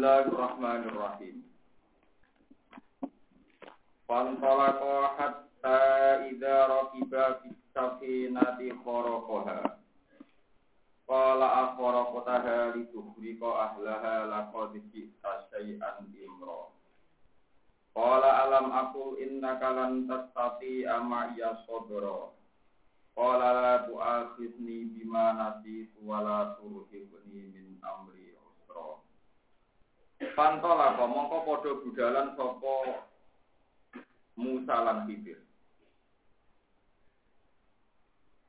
Bismillahirrahmanirrahim. Fanfalaqa hatta idza rakiba fis safinati kharaqaha. Qala li litukhriqa ahlaha laqad ji'ta shay'an imra. Qala alam aku innaka lan tastati'a ma'iya sabra. Qala la tu'akhidni bima nasitu wa la turhibni min amri usra. Pantola mongko padha budalan sapa Musa lan Khidir.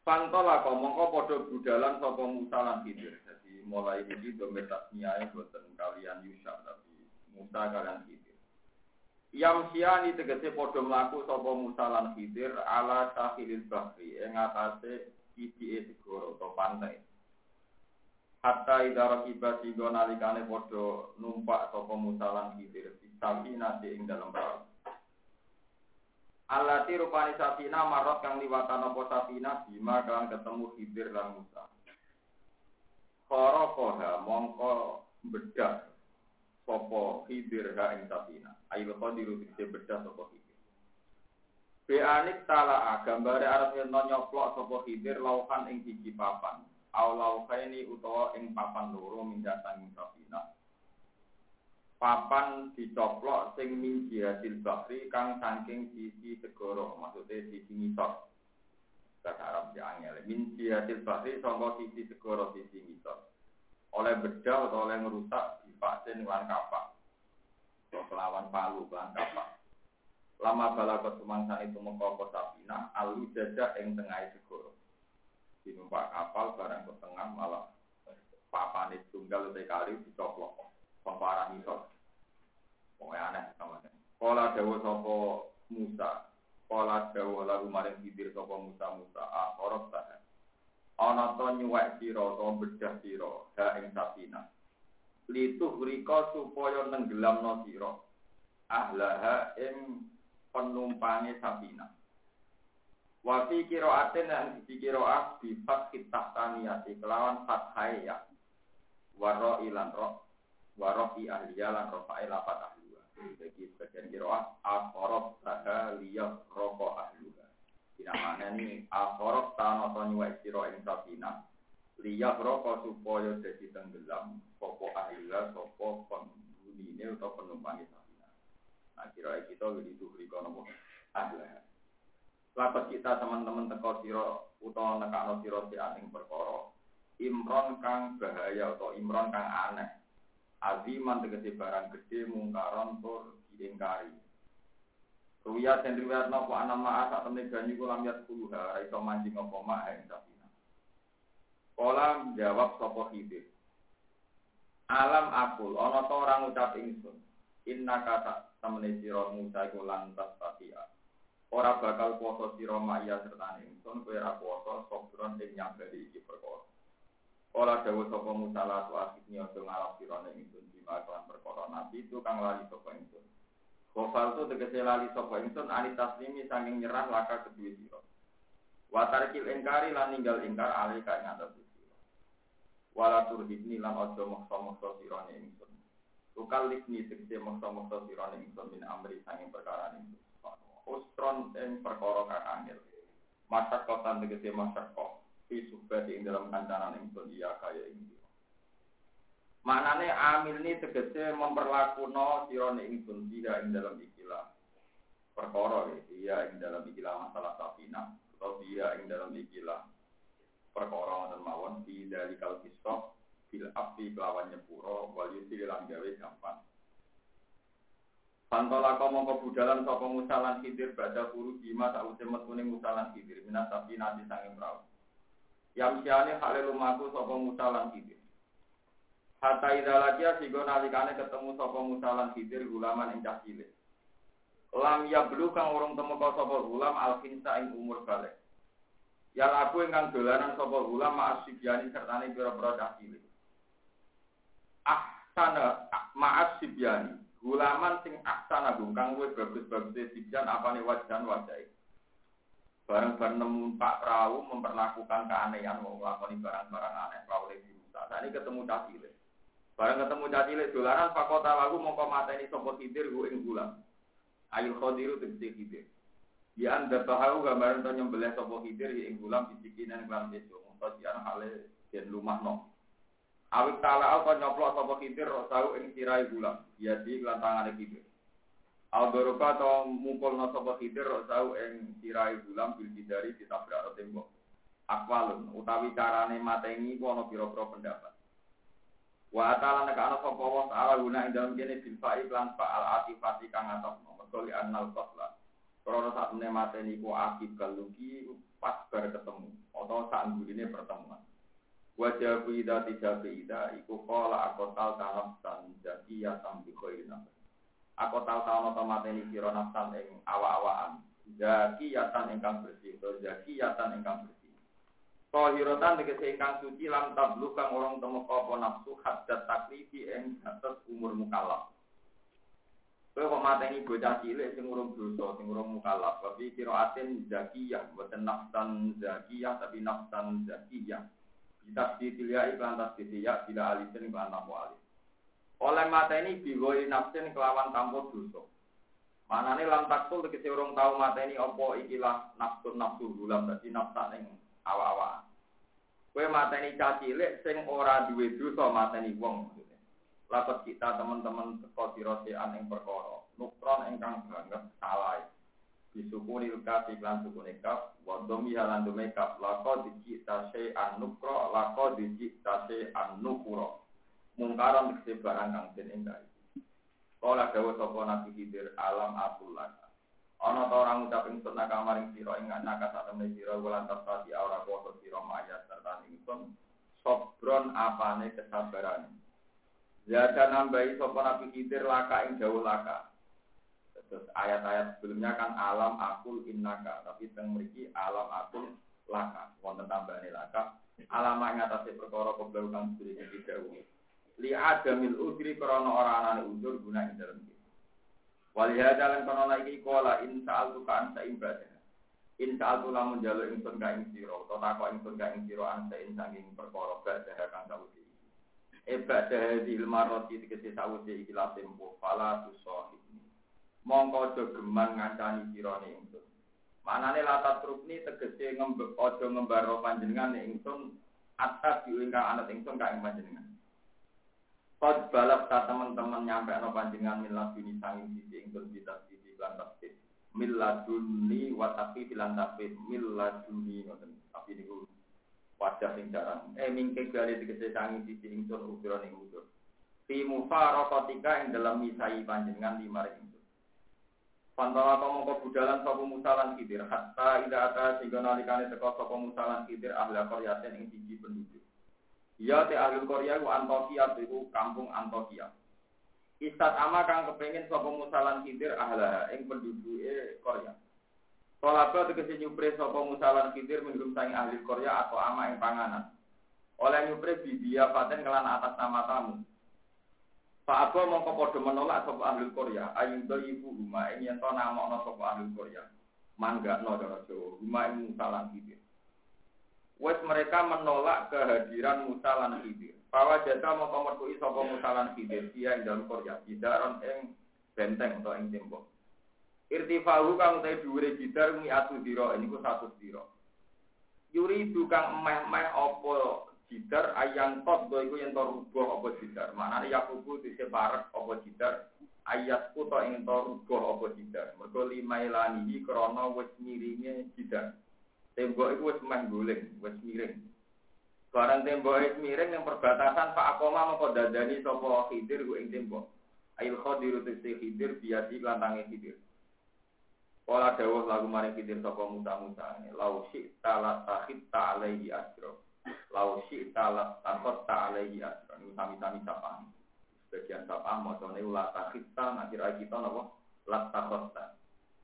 Pantola mongko padha budalan sapa Musa lan Khidir. Jadi mulai ini domet tasniae boten kalian Yusuf tapi Musa kalian Khidir. Yang siani tegese podo mlaku sapa Musa lan Khidir ala sahilil bahri ing atase sisi segoro atau pantai. Hatta idara kiba sigo nalikane podo numpak sapa Musa lan Khidir tapi nasi ing dalam perahu. Alati rupani safina marot kang liwatan apa safina bima kang ketemu Khidir lan Musa. Koro koha mongko bedah sopo Khidir ha ing safina. Ayo qadiru dikse bedah sapa Khidir. Beanik tala gambare arep nyoplok sapa Khidir lauhan ing siji papan. Au lauhaini utawa ing papan loro mindatan ing safina. Papan dicoplok sing min jihadil kang saking sisi segoro, maksudnya sisi ngisor. Bahasa Arab ya angel. Min jihadil sangka sisi segoro sisi ngisor. Oleh bedah atau oleh ngerusak dipaksin lan kapak kelawan palu kelan kapak. Lama balagot sumangsa itu mengkoko sapina, alu jajah yang tengah segoro. Dinumpak kapal barang ke tengah malah papan itu tunggal sekali dicoplok. Pemparah misal. Pokoknya aneh sama Kola dawa sopo Musa. Kola dawa lalu maring hidir sopo Musa Musa. Ah, korok tahan. Ana to nyuwek sira to bedah sira ha ing sapina lituh rika supaya nenggelamno sira ahlaha ing penumpange sabina wa fi qiraatin lan fi qiraah bi fathit tahtaniyati kelawan fathai ya. Waro ilan ro waro i ahliya lan rofa'i lapat ahluha jadi sebagian qiraah akhorob saha liyah roko ahluha dinamanya ini akhorob tanoto nyuwa sira ing sabina. Liyah roko supaya jadi tenggelam sopo ahlilah sopo penghuni atau penumpang sabina. Nah kira kita jadi tuh riko nopo ahlilah. Lapat kita teman-teman teko siro utawa nekakno siro si aning perkara imron kang bahaya atau imron kang aneh. Aziman tegese barang gede mungkaron tur diingkari. Ruya dan riwayat nopo anak ma'a saat temen banyu kulam yat puluha, raiso mancing opo ma'a yang. Kolam jawab sopo hidir. Alam akul, ono to orang ucap ingsun. Inna kata temene sira Musa iku lantas tatia. Ora bakal poso sira maya serta ingsun kowe ora poso sobron sing nyambari iki perkara. Ora dawuh sapa Musa la tu akhirni ojo ngalap sira ning ingsun bima kelan perkara nabi itu kang lali sapa ingsun. Kofal tu tegese lali sapa ingsun ani taslimi saking nyerah laka kedue sira. Watarkil engkari lan ninggal ingkar alih ka ing atas wala turhibni lan ojo maksa-maksa sirane ingsun. Tukal ingsun min amri sanging perkara ingsun. Ustron ing perkara kang angel. Kotan tegese masak kok. Fi subati ing dalam kancanan ingsun iya kaya ing Maknane amil ini tegese memperlakuno sirane ingsun dia ing dalam ikilah perkara ya, dia ing dalam ikilah masalah safina atau dia ing dalam ikilah perkara dan mawon di dari kal kisah bil api kelawan nyepuro wal gawe gampang Pantola kau mau kebudalan sopo musalan hidir baca huru bima tak usah metune musalan hidir minat tapi nanti sanging perahu. Yang siane hale lumaku sopo musalan hidir. Hatta idalakia sigo nalikane ketemu sopo musalan hidir gulaman ing cilik. Lam ya belu kang temu kau sopo gulam alfinsa ing umur balik. Yang aku ingkang dolanan sapa ulama asibyani sertane pira-pira cah cilik. Ah sana ma'as sibyani Gulaman sing aksana kang luwih bagus-bagus sijan apane wajan wajai. Bareng-bareng nemu Pak Perahu memperlakukan keanehan mau nglakoni barang-barang aneh perahu di Musa. Nah ini ketemu cacile. Bareng ketemu cacile dolaran fakota lagu mongko mateni sapa hidir ku ing gulam. Ayu khodiru tegese hidir. Ya anda tahu gambaran to nyembelih sapa hidir ing gulam bisikinan kelam itu. Mustadian hale den lumahno. Awik ta'ala al nyoplo sapa kitir tahu ing sirai gulam. Ya di lan tangane kitir. Aldoroka atau mukul no sapa tahu ing sirai gulam bil bidari ditabrak tembok. Akwalun utawi carane matengi ku ana pira-pira pendapat. Wa ta'ala nek ana sapa wa ta'ala guna ing dalem kene bil fa'i lan fa'al atifati kang atop mergo li annal qatla. Krana sak mateni ku akib galuki pas bar ketemu atau saat pertemuan. Wajah ida tidak ida iku kola aku tal tanafsan jadi ya sambil khairin Aku tal tahu otomatis siro nafsan ing awa-awaan. Jaki yatan ingkang bersih, atau jaki yatan ingkang bersih. Tohirotan tegese ingkang suci lam tablu kang orang temu apa nafsu hadat taklifi ing atas umur mukallaf. Kowe kok mateni bocah cilik sing urung dosa, sing urung mukallaf. Tapi kira atin zakiyah, boten nafsan zakiyah tapi nafsan zakiyah. Bisa ditiliai iklan tasdidiyah bila alisin iklan tanpa alis. Oleh mata ini biwoi nafsin kelawan tanpa dosa. Mana nih lam taktul tegese orang tahu mata ini opo ikilah nafsu nafsu gulam dadi nafsan ing awa-awa. Kue mata ini cacilik sing ora duwe dosa mata ini wong. Lapas kita teman-teman teko sirosean ing perkara. Nukron ingkang banget salah disukuni kaf iklan sukuni kaf wa domi halan domi kaf. Lako diji tase an nukro lako diji tase an nukuro mungkaran dikse barang kang den endah Kala dawa sapa nabi hidir alam atul laka. Ana ta orang ngucap ingsun nak kamaring sira ing anak satemene sira wulan tadi ora kuwasa sira mayat serta ingsun. Sobron apane kesabaran? Zada nambahi sapa nabi hidir laka ing dawa laka Terus ayat-ayat sebelumnya kan alam akul innaka, tapi teng mriki alam akul laka. Wonten tambahane laka. Alam ngatasi perkara keblau kang sedherek iki dawuh. Li adamil udri krana ora anane udur guna ing dalem iki. Walihada lan kono iki kola in sa'altu ka an ibadah. In sa'altu lamun jaluk ingsun ka ing sira, utawa takok ingsun ka ing sira an sa'in sanging perkara badah kang sawuji. Ibadah la tempo fala tusahi mongko aja geman ngancani sira ingsun. Manane latat rukni tegese ngembe aja ngembaro panjenengan ingsun atas diingkang anak ingsun ka ing panjenengan. Kod balap ta teman-teman nyampe no panjenengan milah bini sanging sisi ingsun bisa sisi lan tafsir. Miladuni wa tapi bilan tafsir miladuni ngoten. Tapi niku wajah sing jarang. Eh mingke kali tegese sanging sisi ingsun ukuran ing udur. Fi mufarokotika ing dalam misai panjenengan lima ring Pantala kamu kau budalan sopo musalan kidir hatta ida ata sehingga nalikane teko sopo musalan kidir ahli koryaten ing siji penduduk. Iya te ahli Korea ku Antokia itu kampung Antokia. Istat ama kang kepengen sopo musalan kidir ahla penduduk Korea. Kolaba tegese nyupre sopo musalan kidir minum sangi ahli Korea atau ama ing panganan. Oleh nyupre bibiya paten kelan atas nama tamu. Pak Abu mongko padha menolak sapa ahli Korea, ayun do ibu rumah ini yang tahu nama no sapa ahli Korea. Mangga no cara Jawa, rumah ini musalan hidir. Wes mereka menolak kehadiran musalan hidir. Bahwa jasa mongko mertui sapa musalan hidir, dia ing dalam Korea, bidaron ing benteng atau ing tembok. Irtifahu kang te dhuwure bidar mi atu dira, niku satu dira. Yuri dukang emeh-emeh apa jidar ayang tot do iku yen to rubuh apa jidar. Maknane yakubu dise parek apa jidar ayat to ing to rubuh apa jidar. Mergo limailanihi krana wis miringe jidar. Tembok iku wis meh wis miring. Barang tembok wis miring yang perbatasan Pak Akoma mengko dadani sapa Khidir ku ing tembok. Ail khadiru tisi Khidir biati lantange Khidir. Kala dawuh lagu maring Khidir sapa Musa. Lau syi'ta la takhita alaihi asro. Lau syi'ta takot ta'alaihi asran. Sami-sami sapaan. Sebagian sapaan, maksudnya ulah takhita, nanti rai kita nopo, la takhota.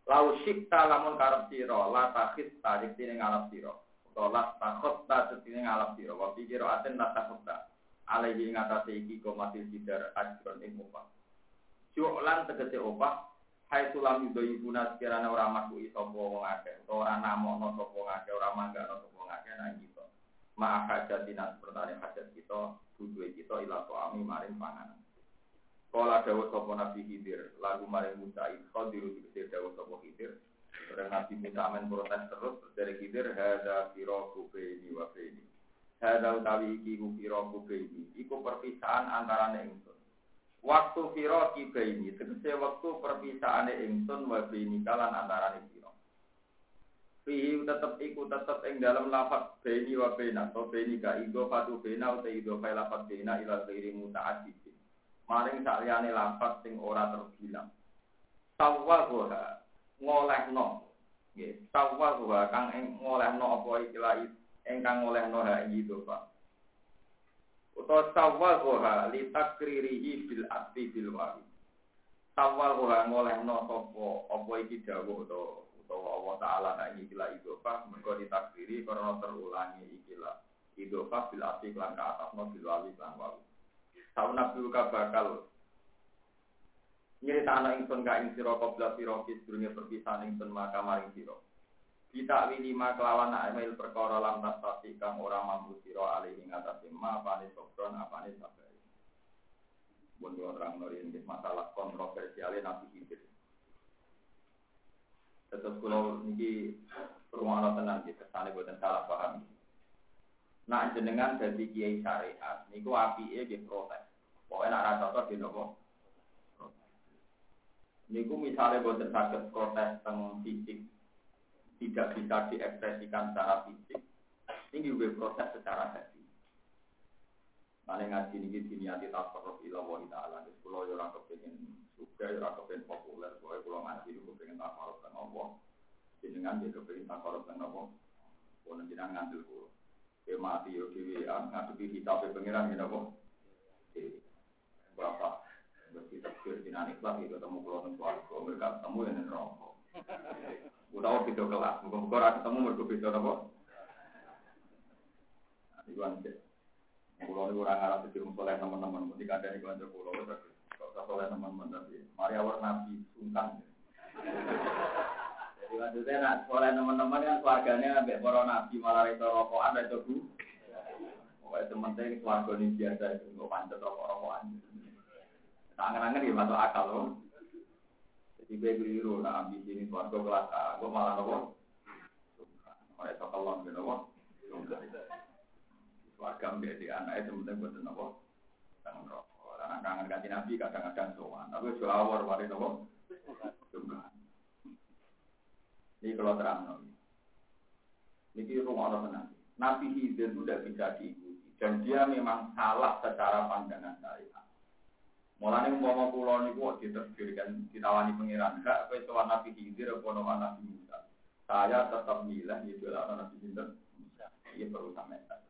Lau syi'ta lamun karep siro, la takhita, jadi ngalap siro. Atau la takhota, jadi ngalap siro. Wa pikir aten la takhota. Alaihi ngatasi iki komatil jidar ajron ing upah. Ju'lan tegese opah Hai sulam yudo ibuna sekiranya orang makui sopo wong akeh Orang namono sopo wong akeh Orang manggano sopo wong akeh Nah gitu Ma'a hajatina sepertanya hajat kita Budwe kita ila suami maring panganan. Kala dawa sopo Nabi Hidir Lagu maring Musa Khadiru dikesir dawa sopo Hidir Orang Nabi Musa amen protes terus Dari Hidir Hada firoku beini wa beini Hada utawi iki ku firoku beini Iku perpisahan antara ingsun. Waktu firo kiba ini, tegese waktu perpisahan ingsun wa bini kalan antara firo. Fihi tetep iku tetep ing dalam lafaz bini wa bina, atau bini ka ido fatu bina atau ido fa lafaz bina ila ghairi muta'addid. Maring sakliyane lafaz sing ora terbilang. Sawwa goha ngolehno. Nggih, sawwa goha kang ngolehno apa ikilah ingkang ngolehno ha ido fa utawa sawal goha li takririhi bil ati bil sawal goha ngolehno sapa apa iki dawuh utawa utawa Allah taala nek iki la idofa mergo ditakriri karena terulangi ikilah idofa bil ati lan ka atasno bil wahi lan wahi Tahu nabi bakal nyeritakno ingsun ka ing sira qabla sira sedurunge perpisahan ingsun maka maring sira kita lima kelawan email perkara lam tasati kang ora mampu sira alih ing atase ma apane sokron apane sabar. Kula terang nori masalah kontroversial Nabi Khidir. Tetap kula niki rumono tenan iki kesane boten salah paham. Nak jenengan dadi kiai syariat niku apike nggih protes. Pokoke nak ra cocok di nopo? Niku misalnya boten saged protes teng fisik tidak bisa diekspresikan secara fisik, ini juga proses secara hati. Mana ngaji ini diniati tasawuf ila wa ta'ala. Kalau ya orang kepengen suka, ya orang kepengen populer. Soalnya kalau ngaji itu kepengen tasawuf dan Allah. Jenengan dia kepengen tasawuf dan Allah. Kalau jenengan ngambil kulo. Dia mati yo dewi, ngadepi hitab pengiran gitu apa? Bapak, kita kira dinamik lagi ketemu kulo suarga, mereka ketemu yang rokok. Utawa beda kelas, muka-muka ora ketemu mergo beda napa? Iku anje. Kulo niku ora ngarep dadi wong saleh teman-teman, mesti kadane kanca kulo kok ora saleh teman-teman tapi mari awar nabi sungkan. Jadi maksudnya nak saleh teman-teman kan keluarganya ambek para nabi malah itu rokokan itu bu. Pokoknya teman-teman keluarga ini biasa itu nggak pancet rokok-rokokan. Tangan-tangan ya masuk akal loh. Jadi gue keliru, nah ambisi ini suarga kelas A, gue malah nopo. Oleh sokalon gitu nopo. Suarga menjadi anaknya sebenarnya buat nopo. Tangan rokok, anak kangen ganti nabi kadang-kadang sowan, tapi jual awal wari nopo. Ini kalau terang nopo. Ini rumah orang tenang. Nabi Hidir itu tidak bisa diikuti dan dia memang salah secara pandangan syariat. Mulane umpama kula niku kok diterbirkan ditawani pangeran, gak kowe tuan Nabi Khidir apa nama Nabi Musa. Saya tetap milih ya bela Nabi Khidir. Iya perlu sampean.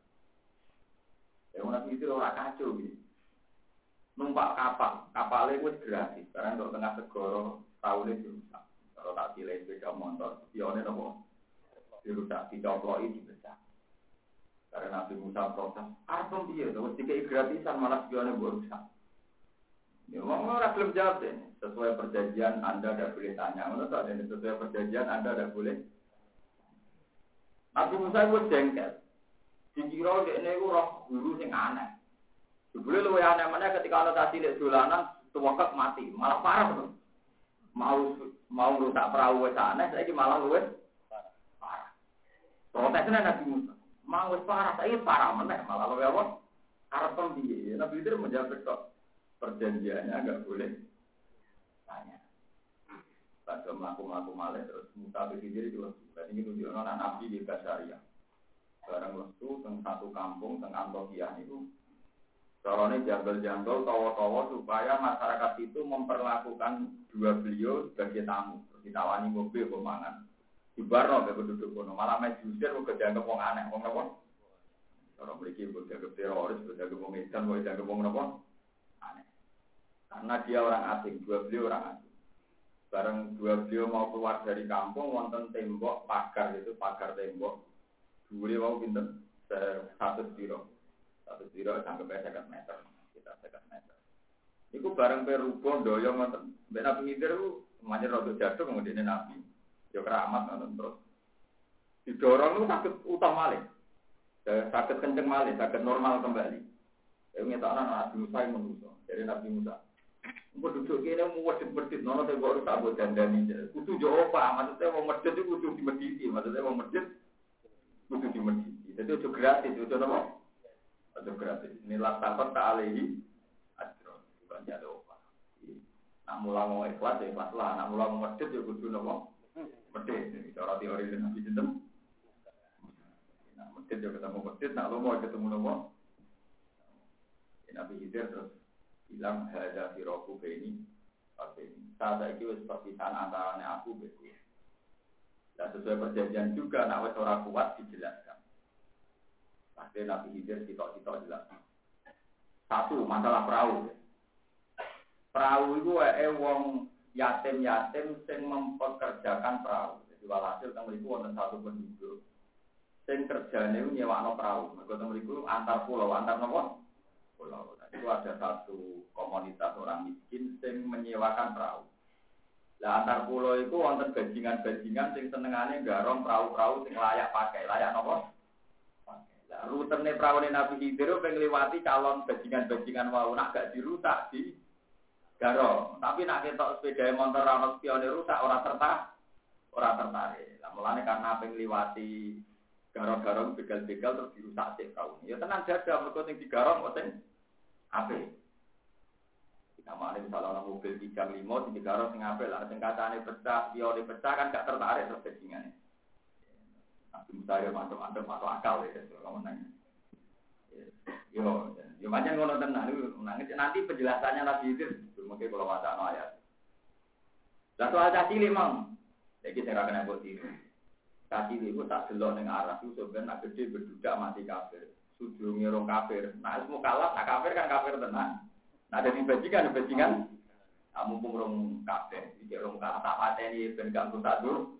Ya Nabi Khidir ora kacau gitu. Numpak kapal, kapalnya itu gratis. Karena untuk tengah segoro tahunnya dirusak. Kalau tak pilih sepeda motor, pionnya nopo dirusak, dicoploi, dibesar. Karena Nabi Musa protes, apa dia? Terus tiga gratisan malah pionnya rusak. Ya, mau orang belum jawab deh. Sesuai perjanjian Anda tidak boleh tanya. Menurut ada sesuai perjanjian Anda tidak boleh. Nabi Musa itu jengkel. Dikira dia ini roh guru sing aneh. Boleh lu aneh mana ketika ada tadi lihat dolanan, tuwakak mati, malah parah tuh. Mau mau rusak perahu wes aneh, saya malah lu parah. Protesnya Nabi Musa, mau wes parah, saya parah mana, malah lu apa? Harap pembiye, Nabi itu menjawab kok perjanjiannya agak boleh tanya. Pada melaku-melaku malah terus muta berpikir itu Jadi ini tunjuk anak nabi di Basaria. Barang waktu teng satu kampung teng Antokia itu Caranya jambel-jambel, tawa-tawa supaya masyarakat itu memperlakukan dua beliau sebagai tamu. Ditawani mobil, pemangan. Di barno ke penduduk kono, malah main jusir, gue dianggap wong aneh, wong apa? Orang memiliki gue dianggap teroris, gue dianggap wong edan, gue dianggap wong apa? Aneh. Karena dia orang asing, dua beliau orang asing. Bareng dua beliau mau keluar dari kampung, wonten tembok pagar itu pagar tembok. Dua mau pinter satu biro, satu biro sampai sekitar meter, kita sekitar meter. Iku bareng perubo doyong ngoten. Mbek Nabi Khidir ku semuanya rada jatuh kemudian Nabi. Ya keramat ngoten terus. Didorong itu sakit utah malih. Sakit kenceng malih, sakit normal kembali. Ya ngetokno Nabi Musa yang menuso. Dari Nabi Musa. Mbok duduk kene mau wedhit-wedhit nono te kok rusak mbok dandani. Kudu yo apa? Maksudnya mau medhit itu kudu dimedhiti. Maksudnya mau medhit kudu dimedhiti. Jadi itu gratis, itu apa? Itu gratis. Ini latakon tak alihi ajro. Bukan jatuh apa. Nak mulai mau ikhlas ya ikhlas lah. Nak mulai mau medhit ya kudu apa? Medhit. Cara teori dan nabi sistem. Nah, medhit ya ketemu medhit. Nak lo mau ketemu apa? Nabi Hidir terus bilang hada firoku ini oke saya itu perpisahan antara aku beku dan sesuai perjanjian juga nak wes orang kuat dijelaskan pasti Nabi Hidir sitok-sitok jelas. Satu masalah perahu. Perahu itu eh wong yatim-yatim sing mempekerjakan perahu. Jadi walhasil teng mriku wonten satu penduduk sing kerjane nyewakno perahu. Mergo teng mriku antar pulau antar nopo pulau. Itu ada satu komunitas orang miskin yang menyewakan perahu. Lah antar pulau itu wonten bajingan-bajingan sing senengane garong perahu-perahu sing layak pakai, layak nopo? Rutene perahu Nabi Khidir pengen liwati calon bajingan-bajingan mau nak gak dirusak di garong. Tapi nak ketok sepeda motor ra spione rusak ora tertarik. Ora tertarik. Lah mulane karena pengen liwati garong-garong begal-begal terus dirusak sik perahu. Ya tenang jaga mergo sing digarong kok sing Ape. Namanya misalnya orang mobil tiga lima, tiga karo sing ape lah, sing kacane pecah, dia oleh pecah kan gak tertarik terus bajingannya. Nabi Musa ya masuk akal ya, kamu nanya. Yo, yo macam ngono tenan nangis. Nanti penjelasannya Nabi itu, mungkin kalau baca ayat. Lah soal caci limang, jadi saya kena buat ini. Caci itu tak delok neng arah itu sebenarnya gede berdudak mati kafir tujuh ngirung kafir. Nah, semua kalah, nah kafir kan kafir tenang. Nah, jadi bajingan, bajingan, kamu pun rong kafir, jadi rong kalah tak mati ini, ben gak tak dulu.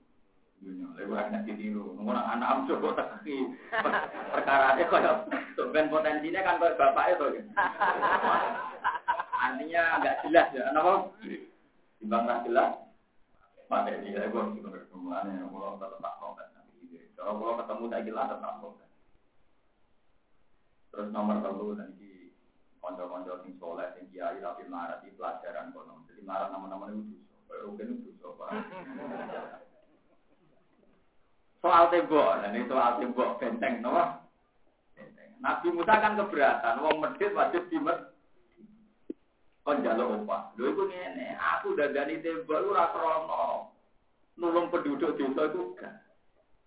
Dunia, lewat hanya ditiru. Ngomong anak am coba teki perkara itu kalau ben potensinya kan kayak bapak itu. Artinya nggak jelas ya, kenapa? Timbang nggak jelas, mati ini. Lewat itu berkemulannya, kalau tetap tak mau kan. Kalau ketemu tak jelas tetap mau Terus nomor telu nanti konco-konco sing soleh, sing kiai tapi marah di pelajaran kono. Jadi marah nama-nama itu dosa. Rugen itu dosa. Soal tembok, dan itu soal tembok benteng, no? Nabi Musa kan keberatan, wong medit wajib di kon jaluk upah. Lho iku ngene, aku dadani tembok ora krana nulung penduduk desa itu gak.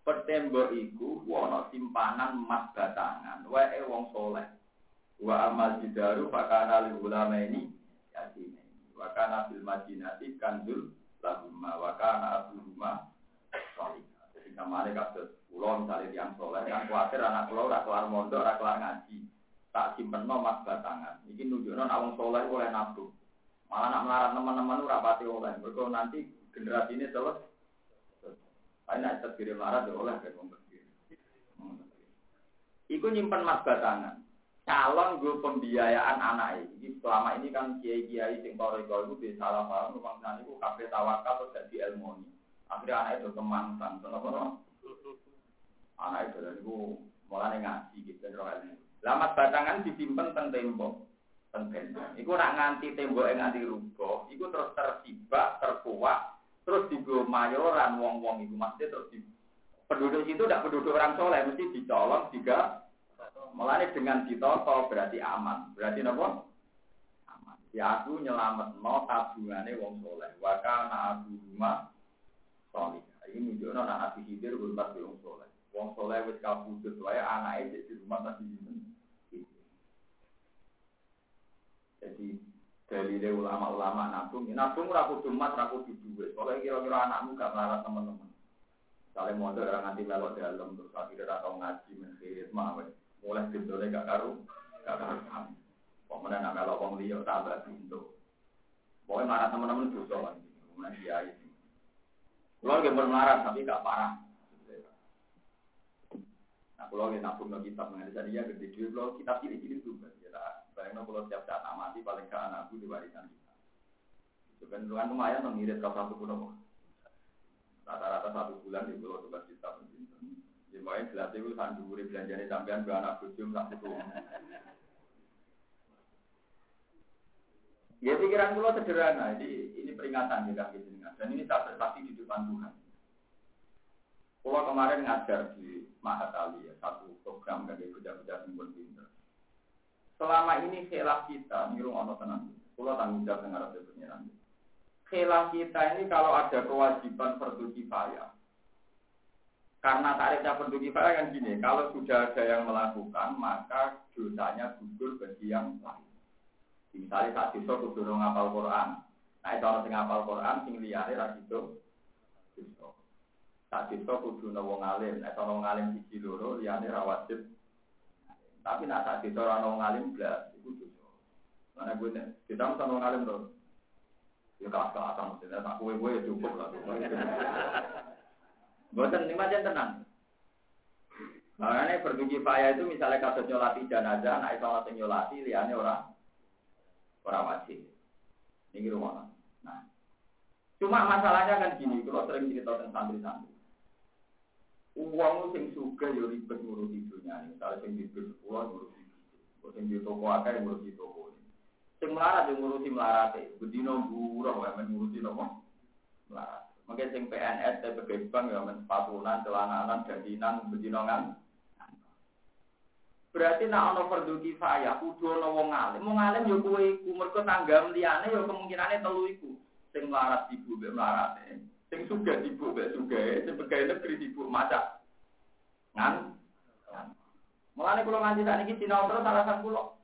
Pertembok iku ana simpanan emas batangan, wae wong soleh. Wa amal jidaru fakana li ulama ini yasin. Wa kana fil madinati kanzul lahumma wa kana abuhuma salih. Kamane kados kula misale tiyang soleh kan kuwatir anak kula ora kelar mondok, ora kelar ngaji. Tak simpenno emas batangan. Iki nunjukno nek wong soleh oleh nabung. Malah nak melarat teman-teman ora pati oleh. Mergo nanti generasi ini selesai Ayo nak terkirim marah ya oleh kan wong Iku nyimpen mas batangan. Calon gue pembiayaan anak ini. Selama ini kan kiai-kiai sing toriko itu di salah paham rumah sana itu kafe tawakal terus jadi ilmu ini. Akhirnya anak itu kemangsan. Kenapa? Anak itu dan itu mulai ngaji gitu ilmu. Lama batangan disimpan teng tembok. Teng tembok. Iku nak nganti tembok yang nganti rubuh. Iku terus tersibak, terkuat, terus digo mayoran wong-wong itu masih terus di penduduk itu tidak penduduk orang soleh mesti dicolong juga melani dengan ditoto berarti aman berarti nopo aman ya aku nyelamat no tabungannya wong soleh wakana abu rumah soleh ini menunjukkan anak nabi hidir berubah wong soleh wong soleh wis kabudut wae anaknya di rumah masih jadi dari ulama-ulama nabung, nabung ora kudu emas, ora kudu. Kalau kira-kira anakmu gak melarat teman-teman. Kalau mau ada orang nanti melok dalam terus akhirnya atau ngaji mengirit mah, mulai pintunya gak karu, gak kami. Pemenang nak melok wong liya tambah pintu. Pokoknya marah teman-teman dosa kan, kemudian dia Kalau lagi bermarah tapi gak parah. Nah, kalau lagi nabung kitab mengenai dia gede duit, kalau kitab pilih-pilih juga, ya Bayangnya kalau setiap saat mati paling ke anakku diwariskan kita. Itu kan kan lumayan mengirit ke satu pun Rata-rata satu bulan di pulau tugas kita Jadi makanya jelas itu kan dulu belanjanya sampean anak bujum tak. Ya pikiran pulau sederhana, ini ini peringatan di kaki dan ini tak bersaksi di depan Tuhan. Pulau kemarin ngajar di Mahatali ya, satu program bagi bocah-bocah simbol pinter. Selama ini khilaf kita, niru ono tenang. Pulau tanggung jawab dengan rasa pengiran. Khilaf kita ini kalau ada kewajiban fardu kifayah. Karena tarifnya fardu kifayah kan gini, kalau sudah ada yang melakukan, maka dosanya gugur bagi yang lain. Misalnya saat itu kudu ngapal Quran. Nah, itu orang sing ngapal Quran, sing liyane ra itu. Saat itu kudu wong alim. Nah, orang alim siji loro liyane ra wajib. Tapi nak saat itu orang wong alim blas, itu dosa. Mana gue nih, kita mesti wong alim tuh. Ya kelas kelasan maksudnya, tak kue kue ya cukup lah. Buatan ini macam tenang. Makanya bertujuh payah itu misalnya kasus nyolati jenazah, nah itu orang nyolati, liane orang orang wajib. Ini rumah. Nah, cuma masalahnya kan gini, kalau sering cerita tentang santri-santri. Uang sing suka ya ribet ngurusi dunia ini. Misalnya sing di bis sekolah ngurusi itu. Sing di toko akeh ngurusi toko ini. Sing melarat yang ngurusi melarat itu. Bedino buruh ya ngurusi nopo melarat. Mungkin sing PNS, TPG Bank ya men sepatunan, celananan, gantinan, bedino kan. Berarti nak ono fardu kifayah kudu ono wong alim. Wong alim yo kowe iku mergo tanggam liyane yo kemungkinane telu iku. Sing melarat ibu mbek melarat. Sing sugih ibu mbek sugih, sing pegawai negeri ibu maca. Ngan. Mulane kula nganti sak niki sinau terus alasan kula.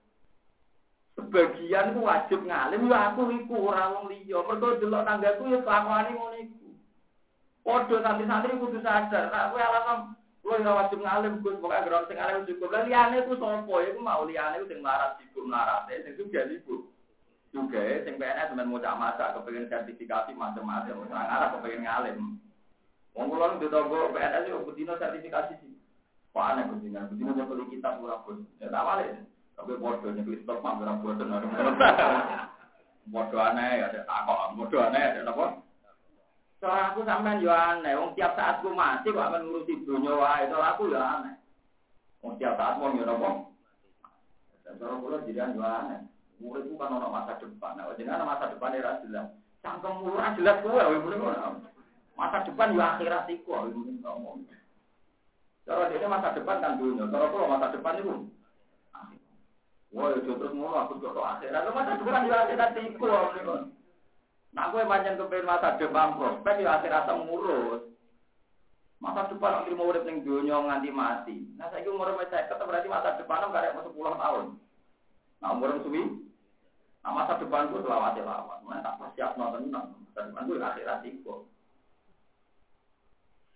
Sebagian ku wajib ngalim yo aku iku ora wong liya. Mergo delok tanggaku yo kelakuane ngono iku. Padha santri-santri kudu sadar, nek kowe alasan Kulo ora wajib ngalim Gus, pokoke gerak sing alim cukup. Lah liyane ku sapa? Iku mau liyane sing larat sibuk larate, sing juga ibu. Juga sing PNS temen mau masak kepengin sertifikasi macam-macam, orang Arab kepengin ngalim. Wong kula ndek tonggo PNS yo bedino sertifikasi sih. Kok aneh bedino, bedino nyekeli kitab ora bos. Ya tak wale. Tapi bodoh nyekeli stok mah ora bodoh. Bodoh aneh ya takok, bodoh aneh ya napa? Soal aku sampean yo aneh, wong tiap saat ku mati kok akan ngurusi dunia wae, soal aku yo aneh. Wong tiap saat wong yo nopo. Soal kula jadi yo aneh. Murid ku kan ono masa depan. Nah, jenengan masa depan ora jelas. Cangkem ora jelas kuwe Masa depan yo akhirat iku ngomong. Cara dia masa depan kan dunia, cara kula masa depan itu. Wah, itu terus ngono aku kok akhirat. Masa depan yo akhirat iku. Nah, gue panjang kepengen masa depan prospek ya akhir atau ngurus. Masa depan nanti mau urip ning dunia nganti mati. Nah, saya umur saya kata berarti masa depan karek mau sepuluh tahun. Nah, umur suwi. Nah, masa depan gue selawat lawat. Mana tak persiap nonton tenang. Masa depan gue akhirat itu.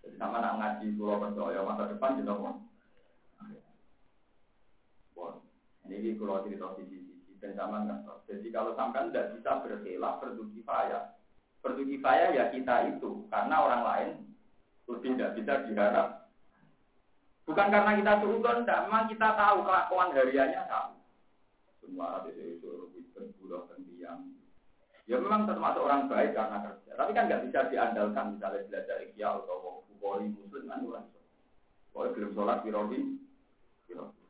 Jadi sama nak ngaji pulau percaya masa depan juga mau. Ini kalau cerita sisi dan zaman nggak Jadi kalau sampai tidak bisa berkhilaf berduki kifayah, berduki kifayah ya kita itu karena orang lain lebih tidak bisa diharap. Bukan karena kita turun, tidak. Memang kita tahu kelakuan hariannya tahu. Semua ada itu bulan pendiam. Ya memang termasuk orang baik karena kerja. Tapi kan nggak bisa diandalkan misalnya belajar ikhya atau bukhari muslim kan orang. Kalau belum sholat birobi, birobi.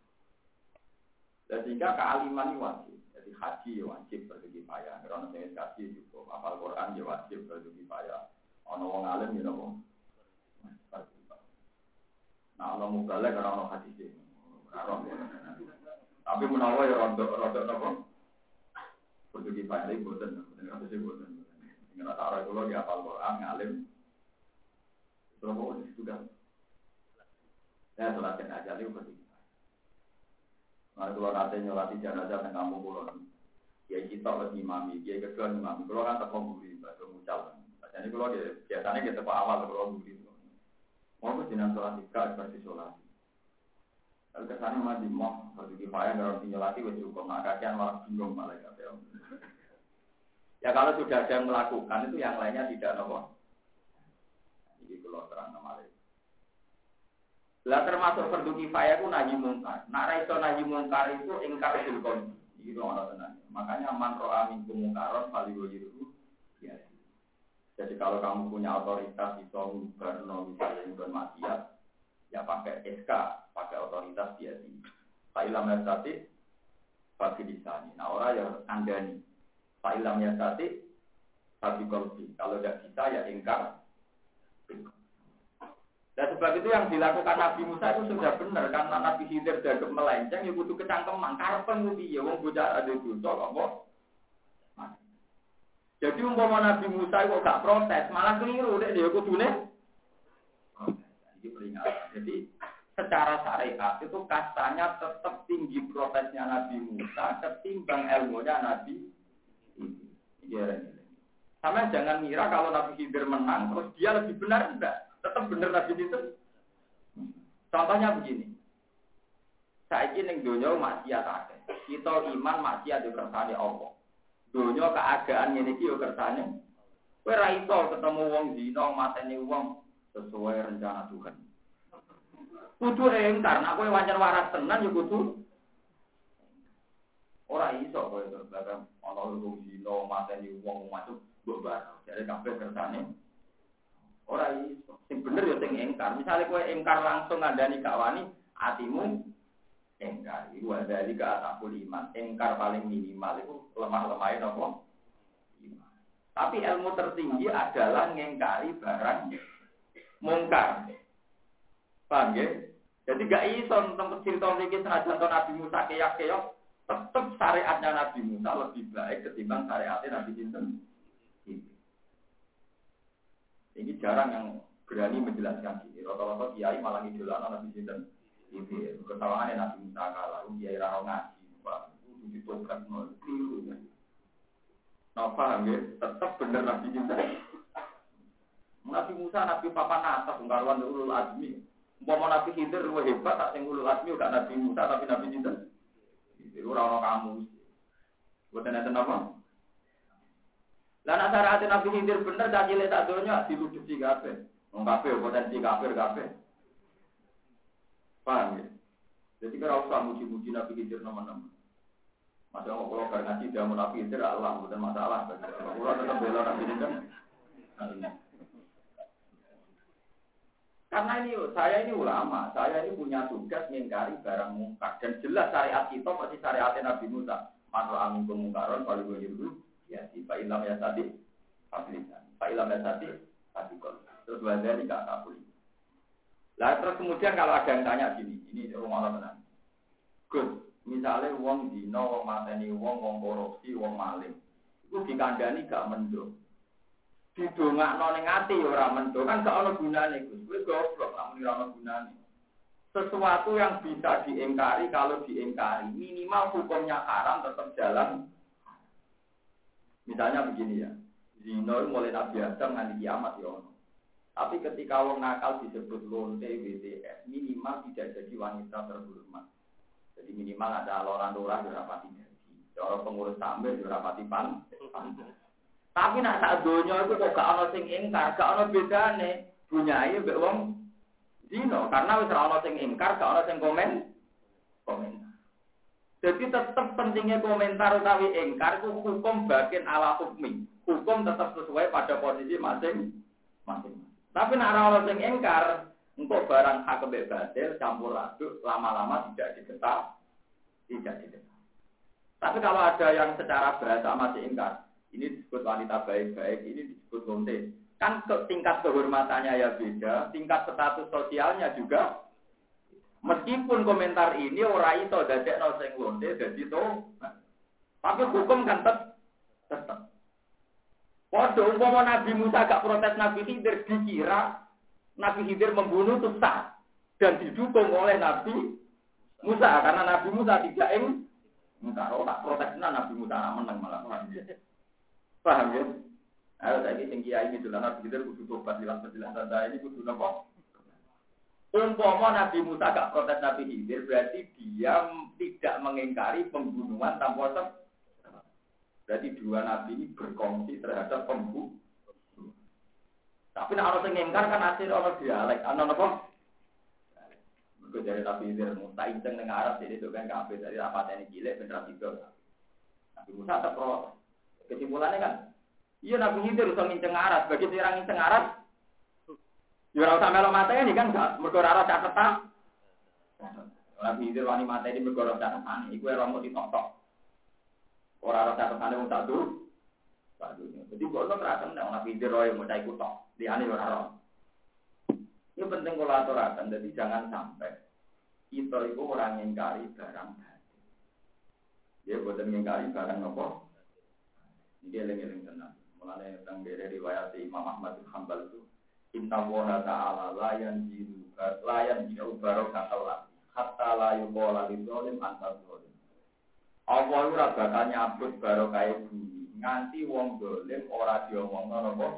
Dan sehingga kealiman ini haji ya wajib bagi payah. Karena saya haji juga, apal Quran ya wajib bagi payah. Ono wong alim ya nopo. Nah, ono mubalik karena ono haji sih. Tapi menawa ya rontok rontok nopo. Bagi payah ini buatan, buatan hadis buatan. Nggak tahu itu lo di apal Quran ngalim. Terus mau sudah. Saya sholat jenazah itu. Nah, kalau nanti nyolati jenazah di kampung pulau, Kiai kita ke imami, kiai kedua imami. Kalau kan teko buri, batu mucal. Jadi kalau dia biasanya kita teko awal kalau buri. Mau ke jenang sholat tiga, seperti sholat. Lalu kesannya mati mau, satu kifayah kalau nyolati wes cukup. Nah kajian malah bingung malah ya. Ya kalau sudah ada yang melakukan itu yang lainnya tidak nopo. Jadi kalau terang nama Lah termasuk fardu kifayah itu nahi mungkar. Nak ra iso nahi mungkar itu ingkar bil Ini orang tenang. Makanya man ro'a minkum mukaron fali wajiru ya. Jadi kalau kamu punya otoritas di Barno misalnya bukan maksiat, ya pakai SK, pakai otoritas dia di Pak Ilham Yasati, bagi di sana. Nah orang yang andani. Pak Ilham Yasati, bagi korupsi. Kalau tidak bisa ya ingkar. Dan sebab itu yang dilakukan Nabi Musa itu sudah benar karena Nabi Khidir dan melenceng ya butuh kecangkeman. Karepen kuwi ya wong bocah ada dosa kok Jadi umpama Nabi Musa kok gak protes, malah keliru deh dia kudune. Jadi peringatan. Jadi secara syariat itu kastanya tetap tinggi protesnya Nabi Musa ketimbang ilmunya Nabi Iya, Sama jangan ngira kalau Nabi Khidir menang terus dia lebih benar enggak. Tetap bener Nabi itu. Contohnya begini. Saya ini dunia maksiat akeh. Kita iman maksiat di kersane Allah. Dunia keadaan ini yo kersane. Kowe ra iso ketemu wong zina mateni wong sesuai rencana Tuhan. Kudu engkar, nek kowe wajar waras tenan yo kudu ora iso kowe bahkan ana wong zina mateni wong macam mbok bar. Jadi kabeh kersane Ora iso. Sing bener ya sing engkar. Misalnya kowe engkar langsung ngandani kawani, atimu engkar. Iku ada di ke atakul iman. Engkar paling minimal itu lemah-lemahin apa? Iman. Tapi ilmu tertinggi adalah ngengkari barang mungkar. Paham ya? Jadi gak iso tempat cerita ini senajan Nabi Musa keyak-keok, tetap syariatnya Nabi Musa lebih baik ketimbang syariatnya Nabi Sinten. Ini jarang yang berani menjelaskan ini. Rata-rata kiai malah ngidolakan Nabi Sinten. Ini kesalahan Nabi Musa kalah. Kiai raro ngaji. Pak, itu ditobrak nol. Keliru. Nah, paham ya? Tetap benar Nabi Sinten. Nabi Musa, Nabi Papa Nata, pengkaruan ulul azmi. Umpama Nabi Khidir lu hebat, tak sing ulul azmi udah Nabi Musa, tapi Nabi Sinten. Itu orang kamu. Buat nanti apa? Lah nek syariat Nabi Khidir bener tak cilik tak donya diluduhi kabeh. Wong kabeh potensi kafir kabeh. Paham ya? Jadi kira usah muji-muji Nabi Khidir nomor-nomor. Masa mau kalau karena ngaji dia mau Nabi Allah bukan masalah. Kalau tetap bela Nabi Khidir. Karena ini saya ini ulama, saya ini punya tugas mengingkari barang mungkar dan jelas syariat kita masih syariat Nabi Musa. Masuk angin kemungkaran kalau gue ya di Pak Ilham ya tadi Fadlisan Pak Ilham ya tadi Fadlikol terus wajah ini gak kabul lah terus kemudian kalau ada yang tanya gini ini rumah Allah tenang. Gus misalnya uang dino uang mateni uang uang korupsi uang maling. Itu dikandani gak mendung. Didongak ning ati ya ora mendo kan gak ana gunane Gus. Kowe goblok lamun ora ana gunane. Sesuatu yang bisa diingkari kalau diingkari minimal hukumnya haram tetap jalan Misalnya begini ya, zino mulai Nabi Adam nganti kiamat ya Tapi ketika orang nakal disebut lonte WTS, minimal tidak jadi wanita terhormat. Jadi minimal ada aloran lurah di rapati gaji. Orang pengurus sambil di rapati pan. Tapi nak saat dunia itu kok gak ono sing ingkar, gak ono bedane. Bunyai mbek wong zino karena wis ora ono sing ingkar, gak ono sing komen. Komen. Jadi tetap pentingnya komentar utawi engkar itu hukum bagian ala hukmi. Hukum tetap sesuai pada posisi masing-masing. Tapi nak orang sing engkar, untuk barang hak kebebasan campur aduk lama-lama tidak diketah, tidak diketah. Tapi kalau ada yang secara bahasa masih engkar, ini disebut wanita baik-baik, ini disebut lonte. Kan ke, tingkat kehormatannya ya beda, tingkat status sosialnya juga Meskipun komentar ini ora iso dadekno sing lonte dadi to. Tapi hukum kan tetep tetep. Waduh, umpama Nabi Musa gak protes Nabi Khidir dikira Nabi Khidir membunuh itu dan didukung oleh Nabi Musa karena Nabi Musa tidak ing kalau tak protesnya Nabi Musa menang malah paham ya? Ayo ini tinggi ini dulu Nabi Khidir kudu tobat penjelasan saya ini kudu nopo Umpama Nabi Musa gak protes Nabi Khidir, berarti dia tidak mengingkari pembunuhan tanpa sebab. Berarti dua Nabi ini berkongsi terhadap pembunuh. Tapi nak orang yang kan hasil orang dialek, anak apa? Mereka dari Nabi Khidir, tak inceng dengan Arab, jadi itu kan kafe dari rapat ini gile, bener itu. Nabi Musa terprotes. Kesimpulannya kan, iya Nabi Khidir bisa nginceng arat. Bagi orang nginceng arat, ya ora usah melo ini kan gak mergo ora catatan. Nabi Khidir wani ini mergo ora catatan. Iku ora mau ditok-tok. Ora ora catatan wong tak dur. Tak Jadi kok ora terakan Nabi Khidir roy mau ikut tok. Liyane ora ora. Ini penting kalau aturakan, jadi jangan sampai kita itu orang ingkari barang batin. Dia buatan ingkari barang apa? Ini eling-eling tenang. Mulanya tentang dari riwayat Imam Ahmad bin Hanbal itu, Inna woha ta'ala layan jiru, layan jiru barok katalah, hatta layu kola lizolim antar zolim. Allah itu bakal nyabut barokah bumi, nganti wong dolim ora diomongno napa.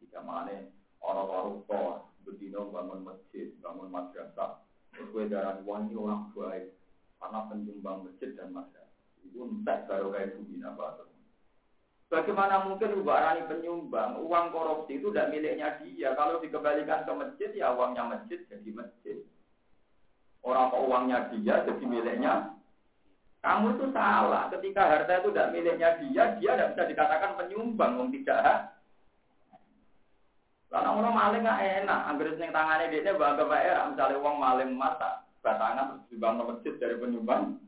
Jika mana orang koruptor, betina bangun masjid, bangun madrasah, terus gue darah wangi orang baik, karena penyumbang masjid dan madrasah. Itu entek baru kayak bumi Bagaimana mungkin ubarani penyumbang, uang korupsi itu tidak miliknya dia. Kalau dikembalikan ke masjid, ya uangnya masjid jadi masjid. Orang kok uangnya dia jadi miliknya. Kamu itu salah. Ketika harta itu tidak miliknya dia, dia tidak bisa dikatakan penyumbang. Wong tidak karena orang maling nggak enak, ambil seneng tangannya dia bangga bayar, misalnya uang maling mata, batangan terus dibang masjid dari penyumbang,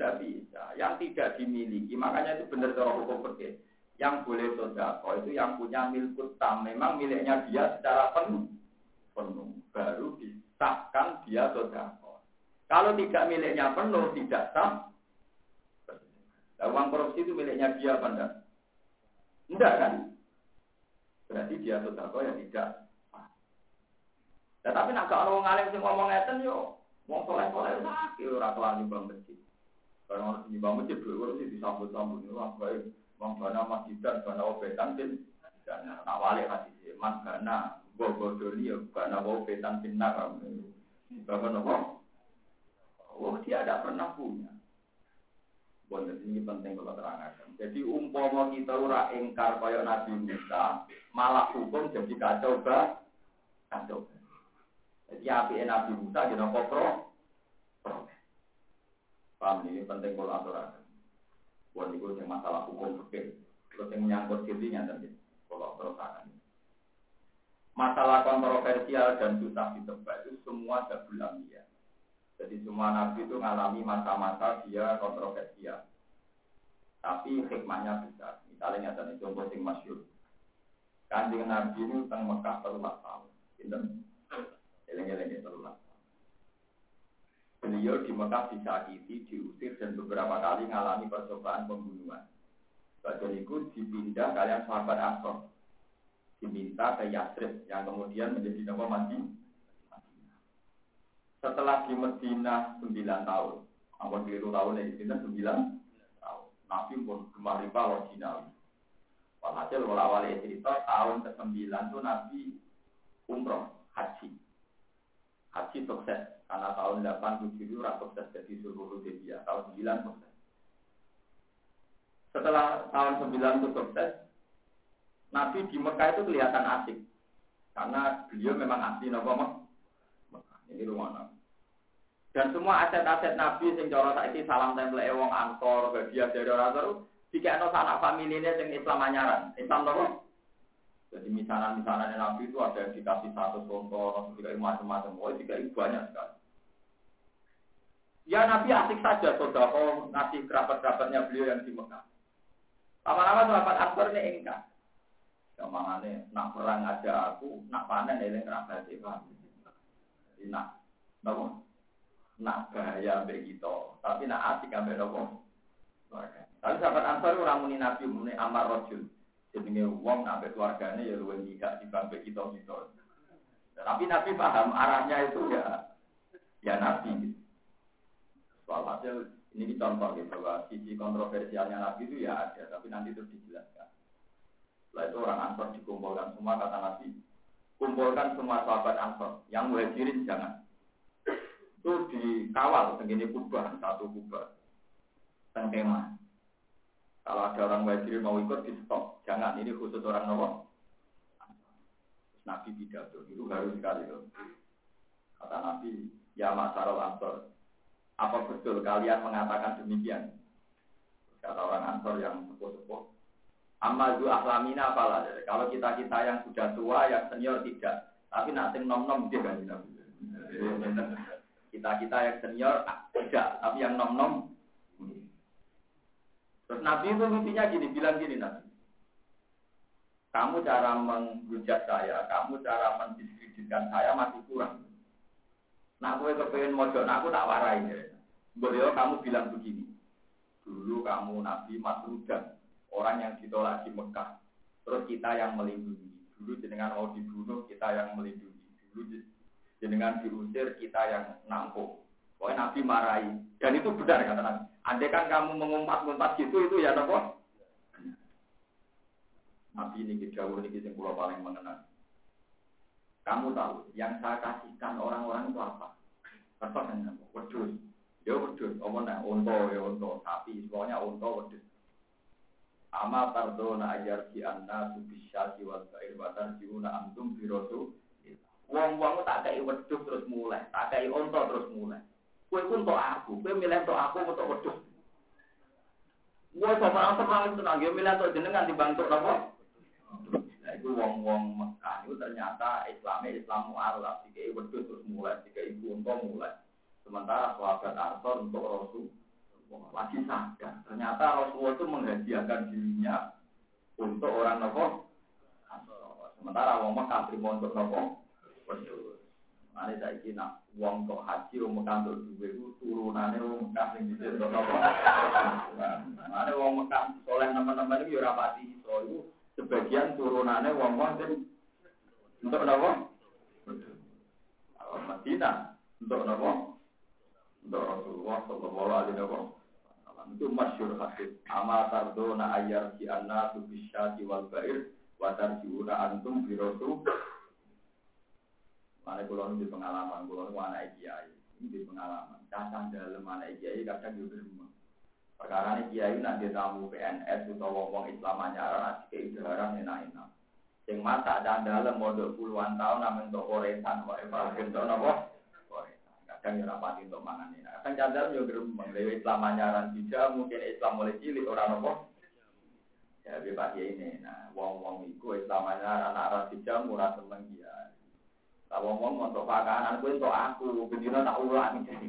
tidak bisa. Yang tidak dimiliki, makanya itu benar cara hukum pergi. Yang boleh sodako itu yang punya milkut tam, memang miliknya dia secara penuh, penuh, baru disahkan dia sodako. Kalau tidak miliknya penuh, tidak sah. Nah, uang korupsi itu miliknya dia apa enggak? Enggak kan? Berarti dia sodako ya tidak. Ya, tapi nak kalau orang alim sing ngomong ngeten yo, wong soleh soleh sakit ora kelar nyumbang masjid. Kalau orang nyumbang masjid dulu orang sih disambut-sambut ini orang baik, orang bana masjidan, bana obetan bin, dan awalnya kasih mas bana, bobo doli ya, bana obetan bin nakam. Bahkan apa? Oh dia tidak pernah punya. Bonten ini penting kalau terangkan. Jadi umpama kita ora ingkar kaya Nabi Musa, malah hukum jadi kacau ba, kacau. Jadi api Nabi Musa jadi apa pro? Paham ini penting kalau aturan. Buat itu yang masalah hukum fikih. Terus yang menyangkut dirinya tadi. Kalau terusakan. Masalah kontroversial dan susah ditebak itu semua bulan dia. Jadi semua nabi itu mengalami masa-masa dia kontroversial. Tapi hikmahnya besar. Misalnya ada contoh yang masyur. Kanjeng Nabi ini tentang Mekah terulat tahun. Pinten? Eleng-eleng terulat Beliau di Mekah disakiti, diusir dan beberapa kali mengalami percobaan pembunuhan. Badan itu dipindah kalian sahabat Ansor. Diminta ke Yasrib yang kemudian menjadi nama mati setelah di Medina 9 tahun, ampun keliru tahun ini, Medina 9 tahun. Nabi pun gemar riba loh Cina. Walhasil wala awalnya cerita tahun ke-9 itu Nabi umroh, haji. Haji sukses, karena tahun 8, 7 itu sukses jadi suruh dia tahun 9 sukses. Setelah tahun 9 itu sukses, Nabi di Mekah itu kelihatan asik. Karena beliau memang asli Nabi ini rumah Nabi. Dan semua aset-aset Nabi sing cara saiki salam tempel wong antor, bagian dari orang terus jika ada anak familinya yang Islam anyaran, Islam apa? Jadi misalan-misalan Nabi itu ada yang dikasih satu contoh, tiga macam-macam, oh tiga banyak sekali. Ya Nabi asik saja saudara ngasih kerabat-kerabatnya beliau yang di Mekah. Lama-lama sahabat Ansor ini enggak. Ke mana nak perang aja aku, nak panen ini kerabat paham nak nopo nak ambek kita. Tapi nak asik ambek nopo tapi sahabat ansar orang muni nabi muni amar rojul jadi uang ambek keluarganya ya luwih tidak di bangke kita kita tapi nabi paham arahnya itu ya ya nabi. Soal hasil ini contoh gitu bahwa sisi kontroversialnya nabi itu ya ada tapi nanti terus dijelaskan. Setelah itu orang ansar dikumpulkan semua kata nabi. Kumpulkan semua sahabat Ansor yang muhajirin jangan. Itu dikawal segini kubah satu kubah. Tengkema kalau ada orang muhajirin mau ikut di stop jangan ini khusus orang Nabi Nabi pidato itu harus sekali loh kata Nabi ya masalah Ansor apa betul kalian mengatakan demikian Kata orang Ansor yang sepuh-sepuh. Amazu ahlamina apalah. Kalau kita-kita yang sudah tua, yang senior tidak. Tapi nanti nom-nom dia kan Kita-kita yang senior tidak, tapi yang nom-nom. Terus Nabi itu mimpinya gini, bilang gini Nabi. Kamu cara menghujat saya, kamu cara mendiskreditkan saya masih kurang. Nah, aku kepengen mojok, nah aku tak warai. Beliau kamu bilang begini. Dulu kamu Nabi Masrudan, orang yang ditolak di Mekah. Terus kita yang melindungi. Dulu jenengan mau dibunuh, kita yang melindungi. Dulu jenengan diusir, kita yang nampung. Pokoknya Nabi marahi. Dan itu benar kata Nabi. Andai kan kamu mengumpat-ngumpat gitu, itu ya nopo. Nabi ini jauh ini yang pulau paling mengenal. Kamu tahu, yang saya kasihkan orang-orang itu apa? Apa kan? Wedus. Ya wedus, apa nak unta ya unta, sapi, semuanya unta wedus. Ama tardona ajar si anna subisyati wal bair batar jiuna antum birosu. Wong-wong tak kayak wedus terus mulai, tak kayak unta terus mulai. Kue pun untuk aku, kue milih untuk aku untuk wedus. Gue sama orang itu nggak milih untuk jenengan dibantu apa? Nah itu wong-wong Mekah itu ternyata Islamnya Islam mu'alaf, jika wedus terus mulai, jika ibu unta mulai. Sementara sahabat Ansor untuk Rasul lagi sadar. Ternyata Rasulullah itu menghadiahkan dirinya untuk orang nopo. Sementara wong Mekah terima untuk nopo. Mane saiki nak wong kok haji Mekah untuk duwe itu turunane wong Mekah untuk nopo. Mane wong Mekah soleh teman-teman iki ora pati iso iku. Sebagian turunane wong-wong sing untuk nopo. Madinah. Untuk nopo untuk Rasulullah Shallallahu Alaihi Wasallam. Itu masyur hadis. Ama tardona ayar si anna tu bisyati wal bair wa tarjiuna antum bi rasul Mana kulon di pengalaman, kulon anak kiai, di pengalaman. Kadang dalam anak kiai, kadang di rumah. Perkara ini kiai nanti tamu PNS atau wong Islam anyaran, nanti kiai jarang enak-enak. Sing mata dalam modal puluhan tahun, namun untuk koresan, kok evaluasi untuk nopo kadang ya rapati untuk mangan ini. Kadang cadar yo gerembeng, lewe Islam anyaran bisa mungkin Islam mulai cilik orang nopo. Ya bebas ya ini. Nah, wong-wong iku Islam anyaran anak bisa murah seneng dia. Lah wong-wong untuk pakanan kuwi untuk aku, bendina tak ulang jadi.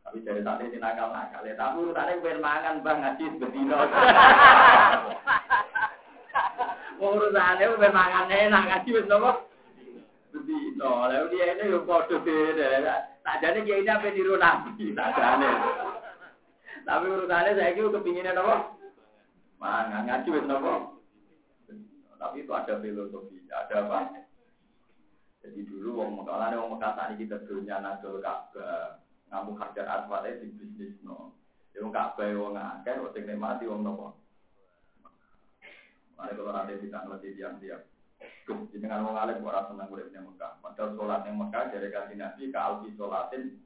Tapi dari tadi sih nakal nakal ya. Tapi urutane pengen mangan bang ngaji bendina. Wong urutane pengen mangan enak ngaji wis nopo. Bendina. Lah dia ini yo padha beda. Tak jane kiai ini apa niru nabi, tak jane. Tapi urusannya saya kira kepinginnya apa? Mana ngaji wes nopo. Tapi itu ada filosofi, ada apa? Jadi dulu wong Mekah, wong Mekah saat ini kita dunia nadol Ka'bah, ngamu hajar aswad di bisnis no. Yang Ka'bah wong akeh, wong sing mati wong nopo. Mari kalau nanti kita ngerti tiang-tiang. Jenengan wong alim ora seneng urip ning Mekah. Padahal salat ning Mekah dari kanjeng Nabi ka alfi salatin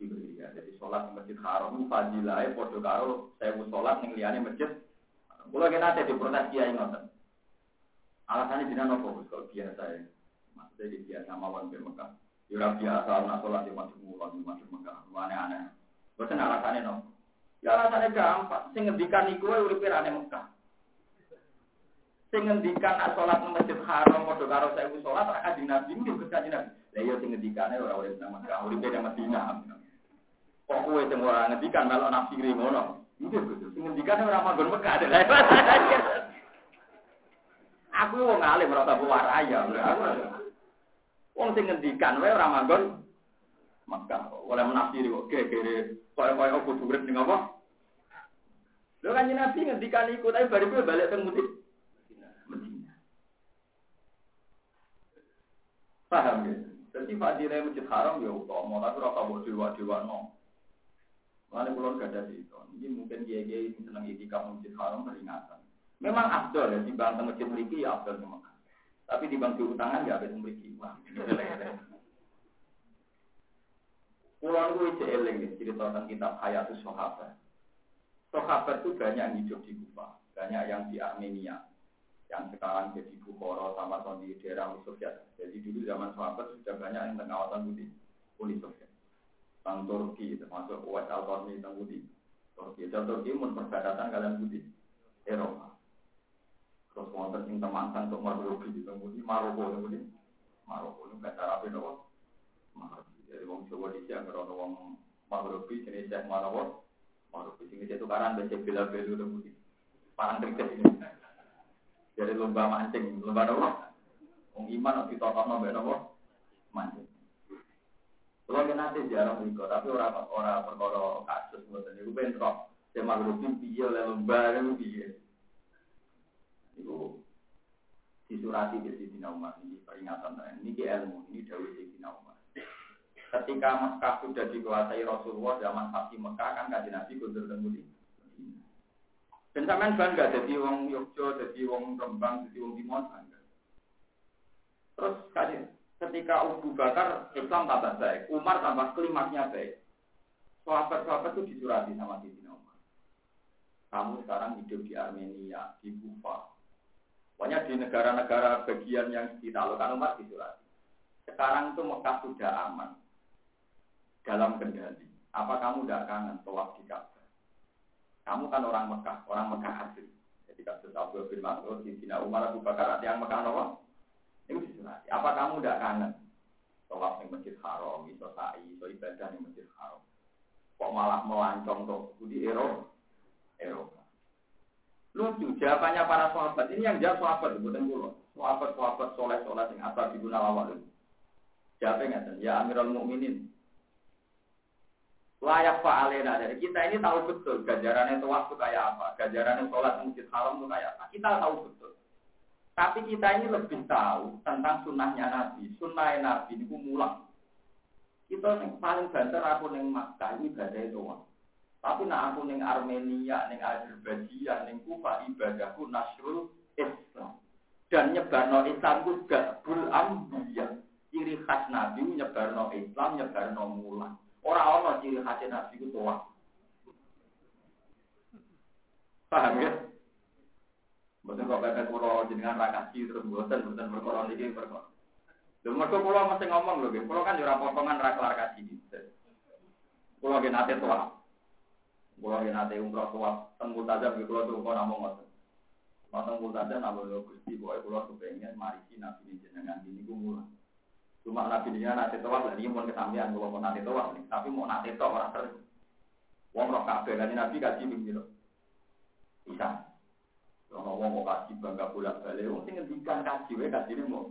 diberi ya. Jadi salat ning Masjid Haram fadilahe padha karo sewu salat ning liyane masjid. Kula kena ate diprotes kiai ngoten. Alasannya dina nopo Gus kalau biasa ya. Maksudnya di biasa mawon di Mekah. Ya ora biasa ana salat di masjid mulon di masjid Mekah. Aneh-aneh. Boten alasannya nopo. Ya alasannya gampang. Sing ngendikan iku uripe ra Mekah sing ngendikan salat nang Masjid Haram padha karo sewu salat ra kanjeng Nabi Gus kanjeng Nabi. Lah iya sing ngendikane ora urip nang Mekah, uripe nang Madinah. Kok kowe sing ora ngendikan malah nafsiri ngono. Nggih Gus, sing ngendikane ora manggon Mekah. Aku wong alim ora tabu waraya. Wong sing ngendikan wae ora manggon Mekah. Oleh menafsiri kok kere kaya-kaya kudu urip ning apa? Lho kan Nabi ngendikan iku tapi bariku balik teng Madinah. Paham ya? Jadi fadilah masjid haram ya utama, tapi rasa buat dewa-dewa no. Mana pulau gak ada itu. Ini mungkin dia dia senang itikaf masjid haram peringatan. Memang abdul ya di bangsa masjid memiliki ya abdul memang. Tapi di bangsa utangan ya ada memiliki wah. Pulau itu isi eling nih cerita tentang kitab Hayatus Sahabat. Sahabat itu banyak yang hidup di Kufa, banyak yang di Armenia, yang sekarang jadi Bukhara sama di daerah Soviet. Jadi dulu zaman sahabat sudah banyak yang pengawasan Uni, Uni Soviet. Tentang Turki, termasuk Uwais al-Qarni Uni Turki. Dan Turki pun perbatasan kalian putih Eropa. Terus wonten sing temantan untuk Maroko di temudi Maroko temudi Maroko ini bahasa Arab itu Maroko. Jadi wong Jawa di sini kalau wong Maroko jenis Syekh Maroko Maroko sini itu karan baca bila belu temudi. Parang kriket ini. Jadi lomba mancing, lomba apa? Wong iman di totok nomor apa? Mancing. Kalau kita nanti jarang berikut, tapi orang orang perkara kasus buatan itu bentrok. Saya piye oleh lomba itu piye. Itu disurati di sini Umar ini peringatan ini di ilmu ini dari sini Umar. Ketika Mekah sudah dikuasai Rasulullah zaman Fatih Mekah kan kaji Nabi kundur temudi. Dan sampean bangga jadi wong Yogyo, jadi wong Rembang, jadi wong Timon bangga. Terus kaji ketika Abu Bakar Islam tambah baik, Umar tambah klimaknya baik. Sahabat-sahabat itu disurati sama Sayyidina Umar. Kamu sekarang hidup di Armenia, di Kufa. Pokoknya di negara-negara bagian yang ditaklukkan Umar disurati. Sekarang itu Mekah sudah aman. Dalam kendali. Apa kamu tidak kangen tolak di Ka'bah? Kamu kan orang Mekah, orang Mekah asli. Jadi kasus Abu bin Mas'ud, di Umar Abu Bakar, yang Mekah apa? Itu disunati. Apa kamu tidak kangen? Tolak di masjid haram, iso sa'i, iso ibadah di masjid haram. Kok malah melancong tuh di Eropa? Eropa. Lucu, jawabannya para sahabat. Ini yang jawab sahabat, bukan pulau. Sahabat-sahabat soleh-soleh yang asal di guna awal. Jawabnya ya Amirul Mukminin. Layak fa'alena dari kita ini tahu betul gajarannya itu waktu kayak apa, gajarannya sholat masjid haram itu kayak apa. Kita tahu betul. Tapi kita ini lebih tahu tentang sunnahnya Nabi. Sunnah Nabi itu mulang. Kita yang paling banter aku neng Makkah ini ibadah itu. Tapi nak aku neng Armenia, neng Azerbaijan, neng Kufa ibadahku nasrul Islam. Dan nyebarno Islam itu gak bul ambiya. Ciri khas Nabi nyebarno Islam, nyebarno mulang. Orang-orang ciri khas Nabi itu tua. Paham ya? Betul kok pepet pulau jenengan rakasi terus bosan bosan berkorong ini berkorong. Lho mergo kula ngomong lho nggih, kan ora potongan ra kelar kaji. Kula nggih nate. Kula nggih nate umroh tuwa teng Multazam nggih kula tuwa namung ngoten. Nonton Multazam namung yo Gusti pokoke kula kepengin marisi nabi jenengan niku mulang. Cuma nabi dia nate tuwa lha iki kesampean kula mau nate tapi mau nate tuwa ora terus. Wong roh kabeh kan nabi kaji Bisa. Kalau mau mau kasih bangga bolak balik, wong sing ngendikan kaji wae kaji ini mau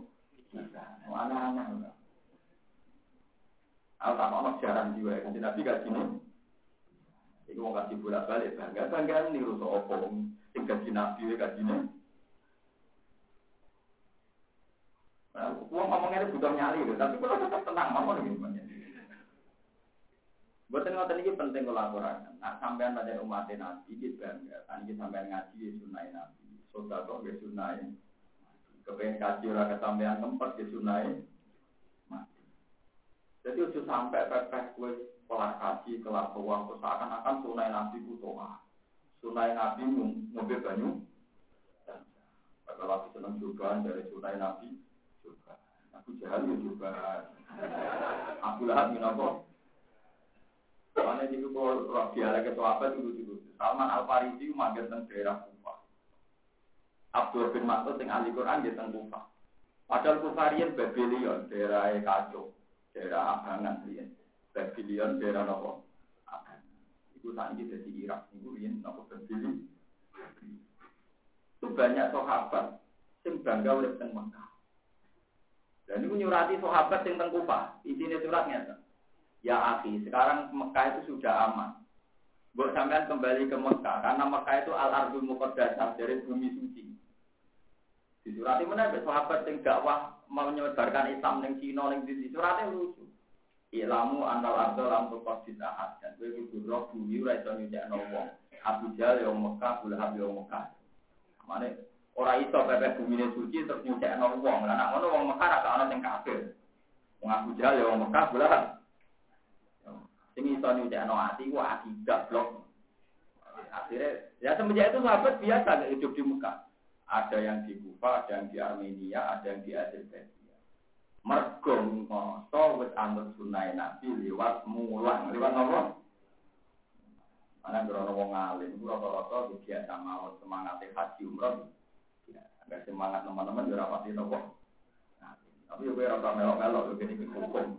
mau anak-anak. Aku tak jarang jiwa, kaji nabi kaji ini. Iku mau kasih bolak balik bangga bangga ini rusak opo, sing kaji nabi wae kaji ini. Uang ngomongnya itu butuh nyali, tapi kalau tetap tenang, ngomong gimana? Buatan ngoten ini penting kolaborasi. Nah, sampean pada umat Nabi iki bangga. Kan iki sampean ngaji sunai Nabi. Saudara kok nggih sunai. Kepengen kaji ora kesampean tempat nggih sunai. Jadi udah sampai pepeh kue kelar kaji, kelar tuang, terus akan-akan sunai Nabi ku toa. Sunai Nabi mobil banyu. Kalau lagi seneng juga dari sunai Nabi juga. Aku jahat ya. Aku lahap minapa. Soalnya itu kalau dialek itu apa itu dulu. Salman Al Farisi manggil tentang daerah Kufa. Abdul bin Mas'ud yang ahli Quran di tentang Kufa. Padahal Kufarian Babylon daerah kacau, daerah abangan rian. Babylon daerah nopo. Itu saat ini dari Irak. Itu rian nopo Babylon. Itu banyak sahabat yang bangga oleh tentang Mekah. Dan itu nyurati sahabat yang tentang Kufa. Isinya suratnya. Ya akhi, sekarang Mekah itu sudah aman. Buat sampean kembali ke Mekah, karena Mekah itu al-ardul muqaddasah dari bumi suci. Di surat ini ada sahabat yang dakwah mau menyebarkan Islam yang Cina yang di suratnya lucu. Ilamu anal ardul lam tuqaddis ahad dan kowe kudu roh bumi ora iso nyucikno wong. Abu Jahal yang Mekah, Bulhab yang Mekah. Mane ora iso pepe bumi suci terus nyucikno wong. Lah nek ngono wong Mekah ra ana sing kafir. Wong Abu Jahal yang Mekah, Bulhab Sing iso nyucikno ati ku akidah blok. Akhirnya ya semenjak itu sahabat biasa hidup di Mekah. Ada yang di Kufa, ada yang di Armenia, ada yang di Azerbaijan. Mergo ngoso wis anut sunah Nabi lewat mulang, lewat apa? Mana gerono wong alim, rata-rata biasa mau semangat haji umroh. Ya, agak semangat teman-teman juga pasti nopo. Nah, tapi gue rasa melok-melok begini hukum.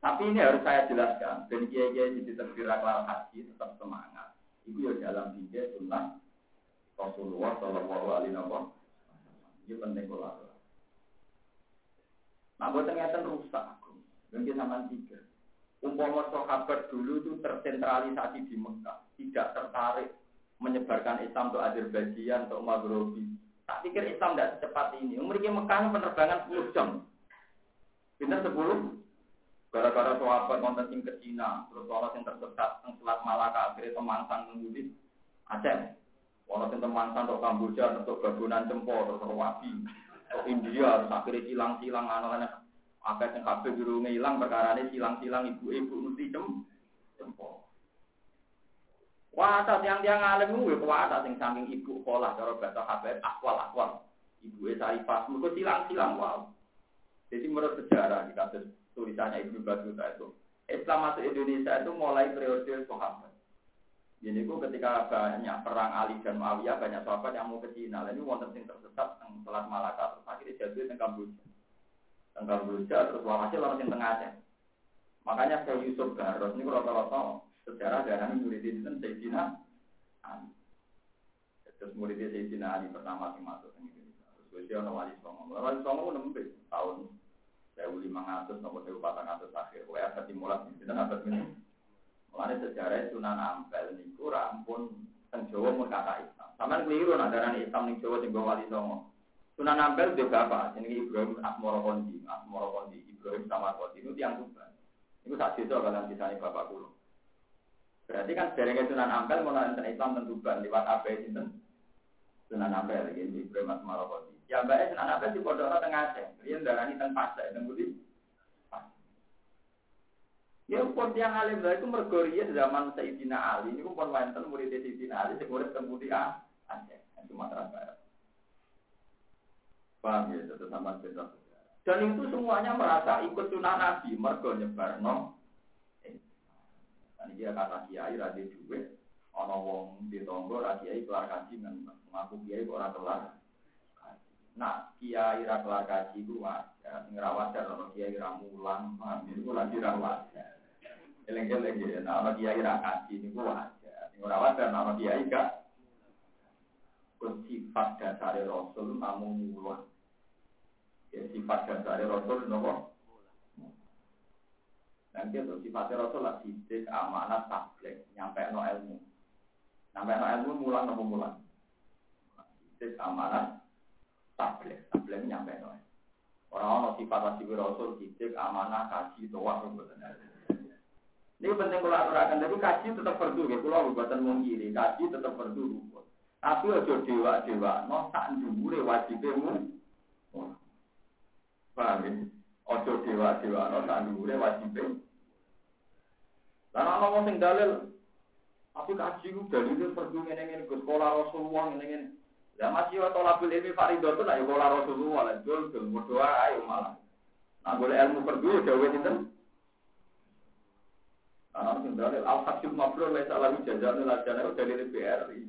Tapi ini harus saya jelaskan. Dan kiai-kiai di terkira kelar haji tetap semangat. Itu ya dalam tiga sunnah Rasulullah Shallallahu Alaihi Wasallam. Ini penting kolaborasi. Nah, buat ternyata rusak. Mungkin sama tiga. Umpama sahabat dulu itu tersentralisasi di Mekah, tidak tertarik menyebarkan Islam untuk Azerbaijan, untuk Maghribi. Tak pikir Islam tidak secepat ini. Umurnya Mekah penerbangan 10 jam. Benar 10? Gara-gara sahabat sing ke Cina, terus orang yang tersesat, yang Selat Malaka, akhirnya temansan mengulit Aceh. Orang yang temansan untuk Kamboja, untuk Bagunan Cempor, terus Rawabi, untuk India, akhirnya silang-silang, anak-anak apa yang kabeh durunge ilang perkara ini silang-silang ibu-ibu mesti cem cempol. Kuasa tiang-tiang alim kuwi kuasa sing saking ibu pola cara bahasa kabeh akwal-akwal. Ibu Sarifah mergo silang-silang wow. Jadi menurut sejarah kasus tulisannya Ibnu Battuta itu, Islam masuk Indonesia itu mulai periode sahabat. Jadi itu ketika banyak perang Ali dan Muawiyah, banyak sahabat yang mau ke Cina. Lalu wonten sing tersesat yang Selat Malaka, terus akhirnya jatuh di Kamboja tengah beruja terus walhasil yang tengah aja. Makanya saya Yusuf Garros ini rata-rata sejarah darah murid itu Sayyidina Ali. Terus muridnya Sayyidina Ali pertama yang masuk ke Indonesia. Terus dia orang wali songo. Wali songo pun nembek tahun saya lima ratus nomor saya empat ratus akhir. Wah dimulai di sini abad ini. Mulai sejarah Sunan Ampel niku rampun teng Jawa mun kata Islam. Sama keliru nak darah Islam ning Jawa sing wali songo. Sunan Ampel dia bapak, ini Ibrahim Asmoro Kondi, Asmoro Kondi, Ibrahim sama Kondi, itu tiang. Itu saat itu kalian disani bapak kulo. Berarti kan sejarahnya Sunan Ampel mau nonton Islam tentu Tuban, lewat apa itu Sunan Ampel, ini Ibrahim Asmoro Kondi. Ya mbaknya Sunan Ampel di Pondok Tengah Aceh, dia darah ini tengah Pasai, tengah Budi. Ya pun tiang alim itu mergoria zaman Sayyidina Ali, ini pun wonten murid Sayyidina Ali, sing murid Budi Aceh, Sumatera Barat. Paham ya, itu sama beda. Dan itu semuanya merasa ikut sunnah Nabi, mergo nyebar no. Dan dia kata kiai radhi duit, ono wong di tonggo kiai kelar kaji mengaku kiai kok ora kelar. Nah, kiai ra kelar kaji ku wajar, ra wajar ono kiai ra mulang, paham ya, itu lagi ra wajar. Eleng-eleng ya, ono kiai ra kaji niku wajar. Sing ora wajar ono kiai gak sifat dasar Rasul namun mulang. Ya, sifat dasar Rasul nopo. Nanti itu sifat Rasul lah sidik amanat tablet nyampe no ilmu. Nyampe no ilmu mulan nopo mulan. Sidik amanat tablet tablet nyampe no. Orang-orang sifat Rasul sidik amanah kaji doa ini penting kalau aturakan, tapi kaji tetap perlu, ya. Kalau buatan mengkiri, kaji tetap perlu. Tapi ojo dewa dewa, no tak dulu wajibmu. Paham ya? Ojo dewa-dewa, no sandure wajib. Lan ana wong sing dalil tapi kaji ku dalile perlu ngene-ngene ke sekolah Rasulullah ngene-ngene. Lah masih wa tolabul ilmi faridatun ya sekolah Rasulullah lah dul dul berdoa ayo malah. Nah boleh ilmu perdu dawe sinten? Ana sing dalil al hakim mabrur wa salahu jajan lajana dalil BRI.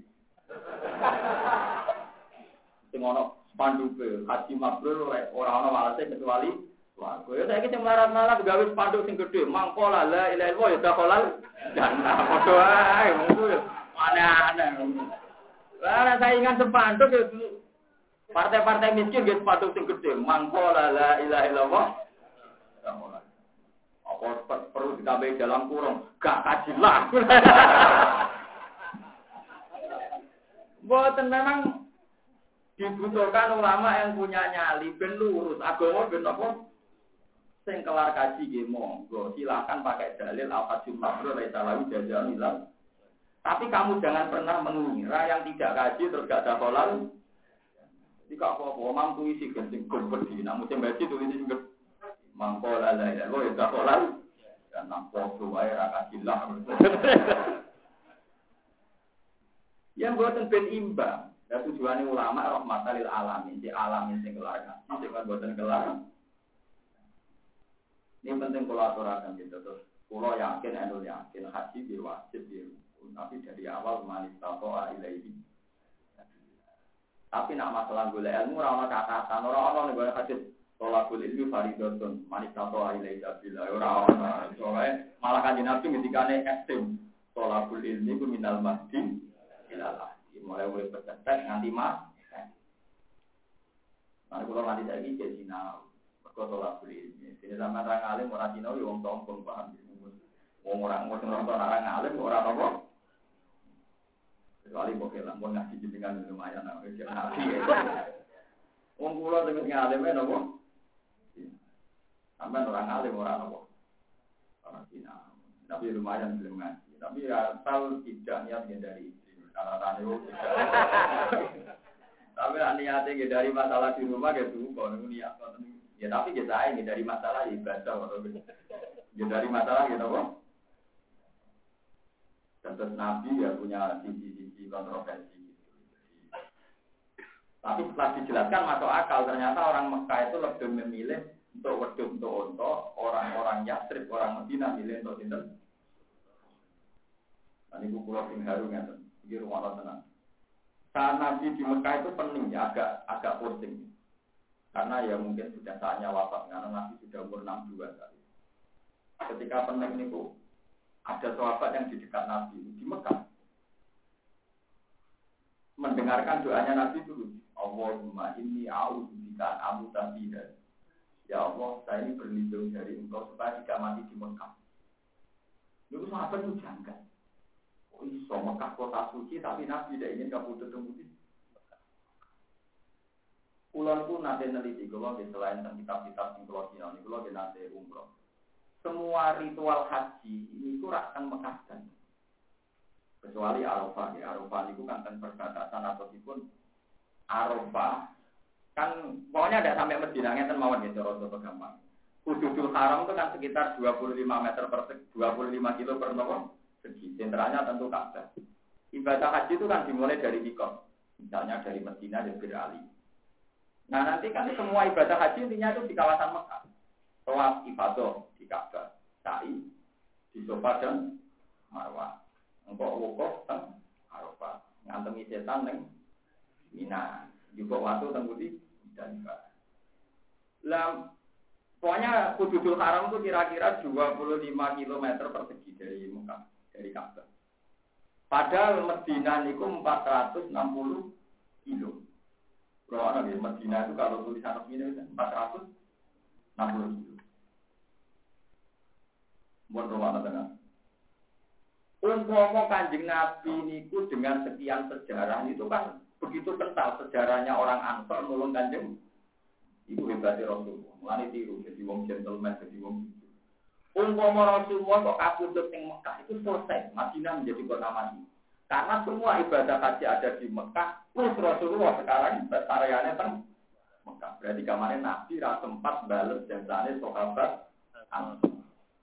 Sing ono panduke haji mabrur ora ana walase kecuali swarga. Ya saiki sing melarat-melarat gawe spanduk sing gedhe, mangko la la ilaha illallah ya dakhalal jannah. Padha ae ngono ya. Aneh-aneh. Lah saingan sepanduk ya partai-partai miskin ge spanduk sing gedhe, mangko la la ilaha illallah. Apa perlu ditambahi dalam kurung? Gak kajilah. Boten memang dibutuhkan ulama yang punya nyali ben lurus. Agama ben apa? Sing kelar kaji nggih monggo. Silakan pakai dalil al-hajjul mabrur laisa lahu jazaa'un tapi kamu jangan pernah mengira yang tidak kaji terus gak ada kolal jika apa-apa? Mampu isi genting gombet di namun sing baca tulis sing mangko la la ilaha ya kolal dan nampo wae ra kaji lah yang buatan ben imbang. Ya tujuannya ulama rahmatan lil alamin, di alamin sing kelar. Ngaji, sing buatan kelar. Ini penting kalau aturakan gitu. Terus. Kulo yakin, enu yakin haji di wajib di Tapi dari awal manis tato ilaihi. Tapi nak masalah gue ilmu orang catatan orang orang nih gue hadis tolakul ilmi faridotun manis tato ilaihi sabila orang orang soalnya malah kan nabi ketika nih ekstrim tolakul ilmi gue minal mahdi ilalah mulai mulai bercetek nganti mah. Nah, kalau nanti saya ini jadi sinau, kau tolak beli ini. Sini sama orang alim orang sinau, ya orang sombong paham. Wong orang mau nonton orang alim, orang apa? Kecuali mau kelam, mau ngasih jenengan lumayan, nah, wis ya. Wong dengan ngalim ya napa? Sampai orang alim orang apa? Orang Cina. Tapi lumayan belum ngaji. Tapi ya asal tidak niat dari istri. Karena tadi tidak. Tapi niatnya dari masalah di rumah gitu, kalau niat ya tapi kita ini dari masalah ibadah atau ya dari masalah gitu kok. Tentu Nabi ya punya sisi-sisi kontroversi gitu. Tapi setelah dijelaskan masuk akal, ternyata orang Mekah itu lebih memilih untuk wedhus untuk untuk orang-orang Yastrib, orang Medina milih untuk sinten. Nah, ini pulau sing haru ngeten, iki rumah tenang. Saat Nabi di Mekah itu pening ya, agak agak pusing. Karena ya mungkin sudah saatnya wafat, karena Nabi sudah umur 62 kali. Ketika pening itu, ada sahabat yang di dekat Nabi di Mekah. Mendengarkan doanya Nabi dulu. Allahumma inni a'udzubika amu tabidah. Ya Allah, saya ini berlindung dari engkau supaya tidak mati di Mekah. Itu sahabat itu janggal iso Mekah kota suci tapi Nabi tidak ingin kamu ketemu di Kulon pun nanti neliti kalau selain tentang kitab-kitab yang kalau ini kalau nanti umroh. Semua ritual haji ini itu akan mekahkan. Kecuali Arafah ya Arafah itu kan kan perbatasan atau pun Arafah kan pokoknya ada sampai Medina kan mawon gitu rodo gampang. Kududul Haram itu kan sekitar 25 meter per 25 kilo per nomor segi. Sentralnya tentu Ka'bah. Ibadah haji itu kan dimulai dari Mikot. Misalnya dari Medina dan Ali. Nah nanti kan semua ibadah haji intinya itu di kawasan Mekah. Tawaf ibadah di Ka'bah. Sa'i di Sofa dan Marwah. Engkau wukuf dan Arafah. Ngantemi setan neng Mina. Juga waktu tenggu di dan Lah Pokoknya Kududul Haram itu kira-kira 25 km persegi dari Mekah dari Ka'bah. Padahal Medina itu 460 kilo. Kalau ada di Medina itu kalau tulisan resmi itu 460 kilo. Buat rumah tengah. Umpama kanjeng Nabi niku dengan sekian sejarah itu kan begitu kental sejarahnya orang Ansor nolong kanjeng. Itu hebatnya Rasulullah. Mulai tiru jadi wong gentleman, jadi wong Umpama Rasulullah kok kabudut ing Mekah itu selesai, Madinah menjadi kota mati. Karena semua ibadah haji ada di Mekah, terus Rasulullah sekarang areanya teng Mekah. Berarti kemarin Nabi rasa sempat bales jasane sahabat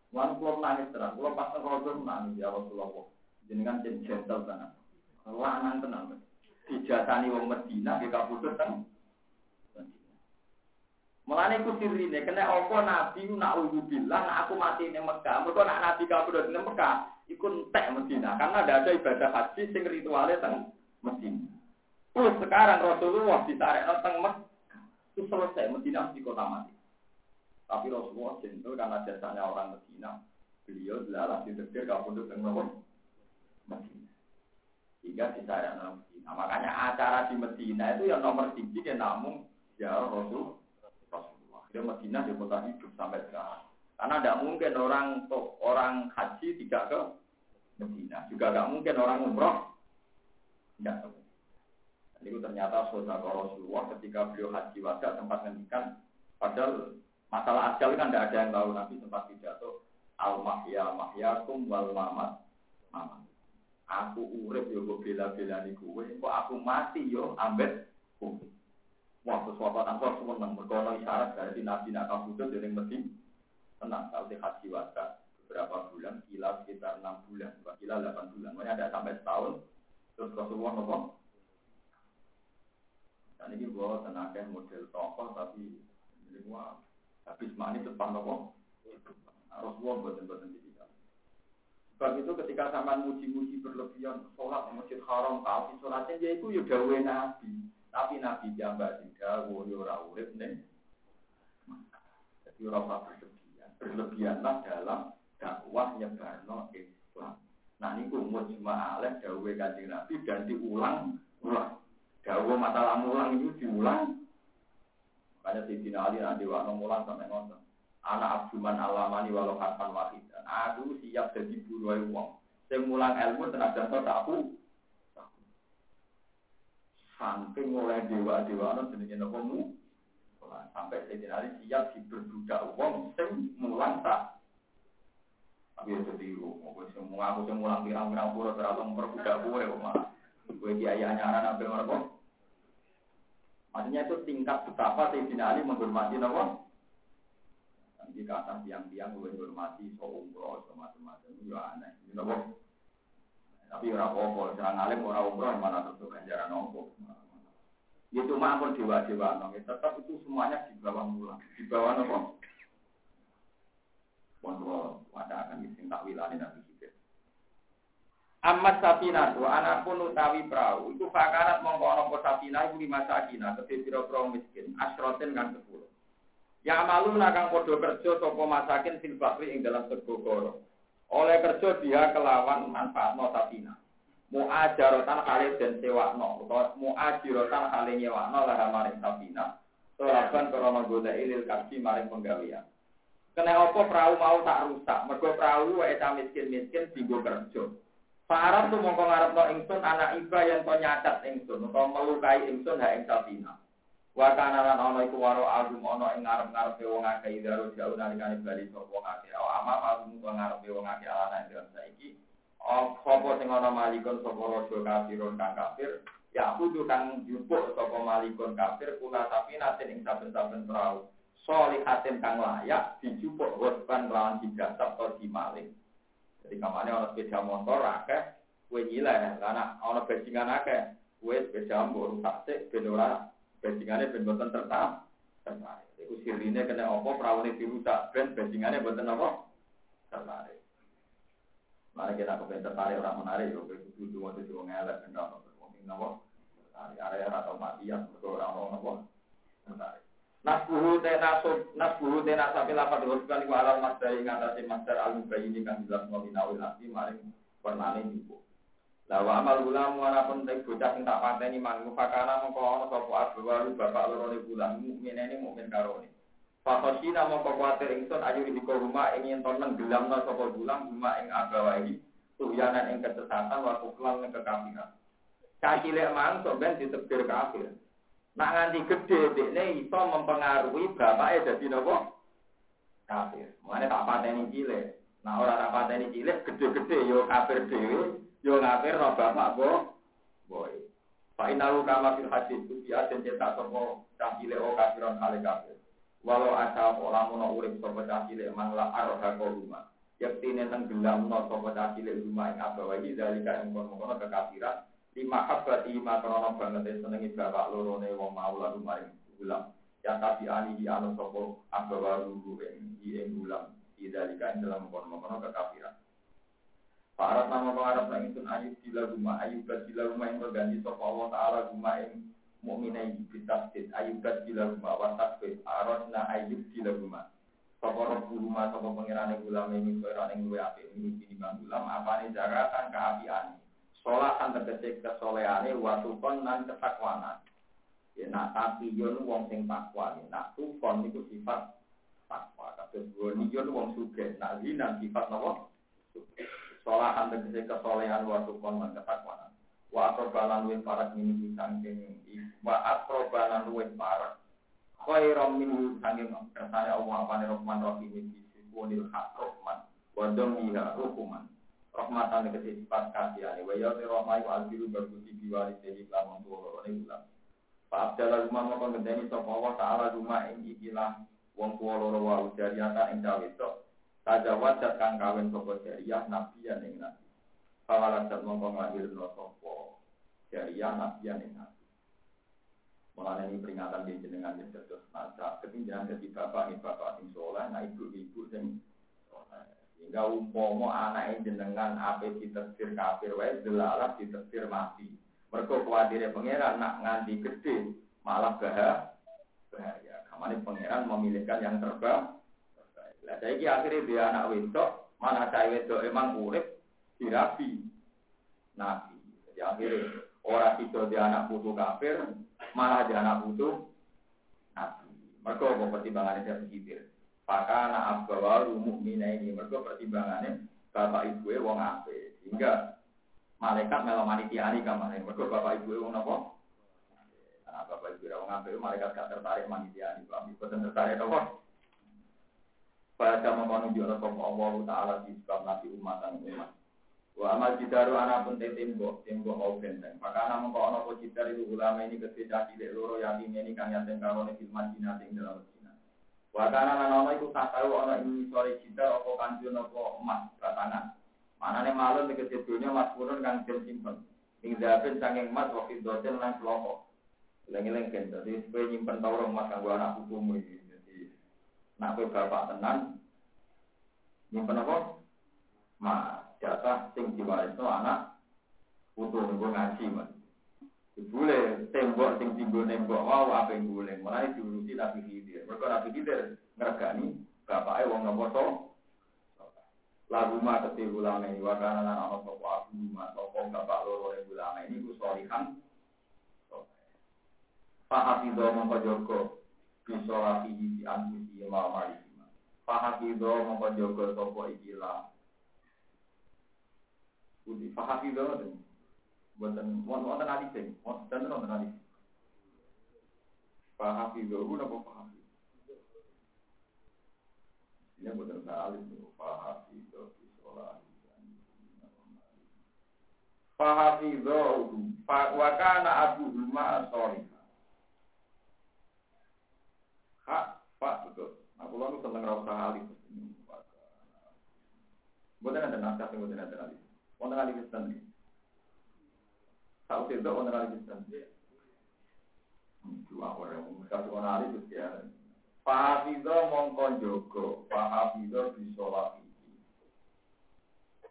Wan kulo nangis terang, kulo pas ngobrol nangis ya Rasulullah. Jenengan jen gentle tenan. Lanang tenan. Dijatani wong Medina di kabudut teng Mulane ku sirine kena apa nabi nak bilang nak aku mati ning Mekah. Mergo nak nabi kabudut ning Mekah iku entek Medina karena ada ada ibadah haji sing ritualnya teng Medina. Terus sekarang Rasulullah ditarik teng Mekah. Itu selesai Medina di kota mati. Tapi Rasulullah jentul karena jasanya orang Medina. Beliau jelas ditetir kabudut teng Medina. Hingga ditarik teng Medina. Makanya acara di Medina itu yang nomor tinggi ya namun ya Rasul dia Madinah di kota hidup sampai sekarang. Karena tidak mungkin orang orang haji tidak ke Medina. Juga tidak mungkin orang umroh tidak ke itu ternyata saudara Rasulullah ketika beliau haji wajah sempat ngendikan padahal masalah ajal kan tidak ada yang tahu nanti sempat pidato al mahya mahyakum wal mamat mamat aku urip yo kok bela-bela nih kowe kok aku mati yo ambet kowe Waktu sahabat Ansor semua menang berkono isyarat dari Nabi nak kabudut dari Medina. Tenang, kalau di haji wasa beberapa bulan, kila sekitar enam bulan, kila delapan bulan. Makanya ada sampai setahun. Terus Rasulullah nopo. Dan ini gua tenaga model tokoh tapi ini gua habis mani depan nopo. Rasulullah buatan di kita. Sebab itu ketika sama muji-muji berlebihan, sholat masjid haram, tapi sholatnya dia itu ya dawe nabi. Tapi nabi jambak sing dawe ya ora urip ning. Jadi ora usah berlebihan. Berlebihanlah dalam dakwah nyebarno Islam. Nah ini mujma aleh dawe kanjeng nabi dan diulang ulang. Dawe masalah mulang itu diulang. Makanya Sayyidina Ali nanti waktu mulang sampai nonton anak abduman alamani walau harfan wahidan. Aku siap jadi buruai wong. Saya mulang ilmu tenaga tak aku. Sampai mulai dewa-dewa no jenenge mu. Sampai saya Ali siap diberbudak wong sing mulang tak. Tapi itu tiru, mau semua aku semua mulang pirang-pirang pura terlalu memperbudak gue, omah. Gue kiai anyaran sampai mereka. Maksudnya itu tingkat betapa Sayyidina Ali menghormati nopo di kata tiang-tiang gue hormati so umroh so macam-macam itu ya aneh. You know, tapi orang apa jangan alim orang umroh mana tentu ganjaran nopo ya cuma pun dewa-dewa no, ya, tetap itu semuanya di bawah mula. Di bawah nopo Kontrol wadah akan bising tak wilani nabi kita. Amat sapina tu anak pun utawi perahu. Itu fakarat mongko nopo sapina ibu lima sakina ketika piro miskin. Asroten kan sepuluh. Ya malu nakang podo kerja sopo masakin fil bakri ing dalam segogoro. Oleh kerja dia kelawan manfaat no sapina. Mu'ajarotan kali dan sewakno. Atau mu'ajirotan kali nyewakno lah maring sapina. Soraban krono goda ilil kapsi maring penggawian. Kena opo perahu mau tak rusak. Mergo perahu eta miskin-miskin digo kerja. Pak Arab tuh mongko ngarepno ingsun anak iba yang kau nyacat ingsun atau melukai ingsun ha ing sapina. Wa kana lan ana iku waro album ana ing ngarep-ngarepe wong akeh idaro jauh nalikane bali sapa wong akeh. O ama album kok ngarepe wong akeh ala nang saiki. O sapa sing ana malikon sapa raja kafirun kang kafir, ya kudu kang jupuk sapa malikon kafir kula tapi nate ing saben-saben perahu. Solihatin kang layak dijupuk wasban lawan tiga sabto di malik. Jadi kamane ana sepeda motor akeh, kue nyileh, karena ana bajingan akeh, kue sepeda mbok rusak sik ben ora bajingannya ben boten tertarik. Tertarik. Iku sirine kena apa prawone dirusak ben bajingannya boten apa? Tertarik. Mari kita kepen tertarik orang menarik yo kudu kudu mau tuh ngelak ben ora wong napa? Tertarik area atau matian mergo ora ono napa? Tertarik. Nasbuhu tena sub nasbuhu tena sapi lapat diwaskan iku alal masdar ing atase masdar al mubayyin kang jelas mau minawil asli maring pernane ibu. Lah wa amal ulam wana penting bocah sing tak pateni mangu fakana mongko ana sapa abwaru bapak loro ne bulan mukmin ini mukmin karone. Fakosina mongko kuatir ingsun ayu di rumah ingin to nenggelamna sapa bulan rumah ing abawahi tuhyanan ing kesesatan wa kuflan kekafiran. Cacilek mang sok ben ditebir kafir. Nak nganti gede dekne iso mempengaruhi bapake dadi napa? Kafir. Mulane tak pateni cilik. Nah ora tak pateni cilik gede-gede yo kafir dhewe yo ngafir no bapak bo boy. Pak Inalu kama fil hadis itu dia dan cetak sopo cahile o kafiron kali kafir. Walau ada orang mono urip sopo cahile mangla arha ko rumah. Yakti nentang gelam no sopo cahile rumah yang apa wajib dari kain kono kekafiran. Lima habat lima krono banget senengi bapak loro ne wong mau lalu maring gulam. Ya tapi ani di anu sopo apa baru di ing gulam. Tidak dikain dalam kono kono kekafiran. Para nama pengarap nang itu ayub sila rumah ayub sila rumah yang berganti sopa Allah Taala rumah yang mukminai bitasdid ayub sila rumah watasbid arosna ayub sila rumah. Sopo roh rumah sopo pengirane gulam ini soiran yang luwe api ini kini bang gulam apa nih jaratan keapian Solahan terkecil kesoleane watukon nan ketakwanan. Ya nak tapi yon wong sing takwa nak tukon itu sifat takwa. Kados goni yon wong suge nak zina sifat nopo Solahan tegese kesolehan wa sukon lan ketakwanan. Wa akrobalan luwih parak min sangking wa akrobalan luwih parak. Khairam min sangking kersane Allah apane Rahman Rahim iki sipunil hak Rahman. Wa dhammiha hukuman. Rahmatan tegese sifat kasihane wa ya rahmai wa albiru berbuti biwali sehi lamun tuwa ne ulang. Pak Abdallah rumah mau ngenteni sapa Allah rumah ing ikilah wong tuwa loro wa ujariata ing Saja wajat kang kawin sopo jariah nabi yang ing nabi. Kawalan dat mongko nglahirno sopo jariah nabi yang ing nabi. Mulane ini peringatan di jenengan yang terus naca. Ketinggalan jadi bapak ini bapak sing soleh, nah ibu ibu sing. Sehingga umpomo anak jenengan apa ditersir kafir wae delalah ditersir mati. Mergo kuwadire pangeran nak nganti gede malah bahaya. Bahaya. Kamane pangeran memilihkan yang terbaik. Lah saiki akhirnya dia anak wedok, mana cah wedok emang urip dirabi. Nabi. Jadi akhirnya orang itu dia anak putu kafir, malah dia anak putu nabi. Mereka mau pertimbangannya saya begitu. Maka anak abgawa mukmina ini mereka pertimbangannya bapak ibu wong ape sehingga malaikat melo manitiani kamane mereka bapak ibu wong apa? Nah, bapak ibu wong ape malaikat gak tertarik manitiani kami boten tertarik apa? Pada mengkonunjuk sopa Allah Ta'ala di sebab nabi umat dan umat. Wa amal jidaru anak pun tembok, tembok mau benteng. Maka anak mengkau anak jidar itu ulama ini ketika tidak loro yatim ini kang yatim karone fil madinah ing dalam Wakana lan ana iku tahu ana ing sore cita apa kanjeng apa emas batangan. Manane malun tegese dunya mas purun kang den simpen. Ing dapen saking emas wa fidoten lan. Eling-eling kan dadi kowe nyimpen ta orang emas kanggo anak putumu iki. Nak kowe bapak tenan nyimpen apa? Mas jatah sing diwarisno anak putu nggo ngaji, Mas. Boleh tembok sing tinggal nembok wow apa yang boleh mulai diurusi Nabi Khidir. Mereka Nabi Khidir ngergani bapaknya wong nopo to. Lagu ma teti ulama ini wakana lan ana sapa aku ma sapa bapak loro ulama ini ku solihan. Fahafido mongko rapi di antusi ma mari. Fahafido mongko jogo sapa ikilah. Budi fahafido Buatan, wonten hadis sing, wonten wonten hadis. Paham itu, apa itu? Ini buatan salib, paham itu, sholat. Fahafidhahu wa kana abu huma sorry. Hak, Pak, betul. Aku lalu seneng rasa halif. Bukan ada naskah, bukan ada halif. Bukan halif sendiri. Tahu sih itu orang kali bisa. Dua orang, satu orang kali itu ya. Fahafido mongko jogo, fahafido bisa lagi.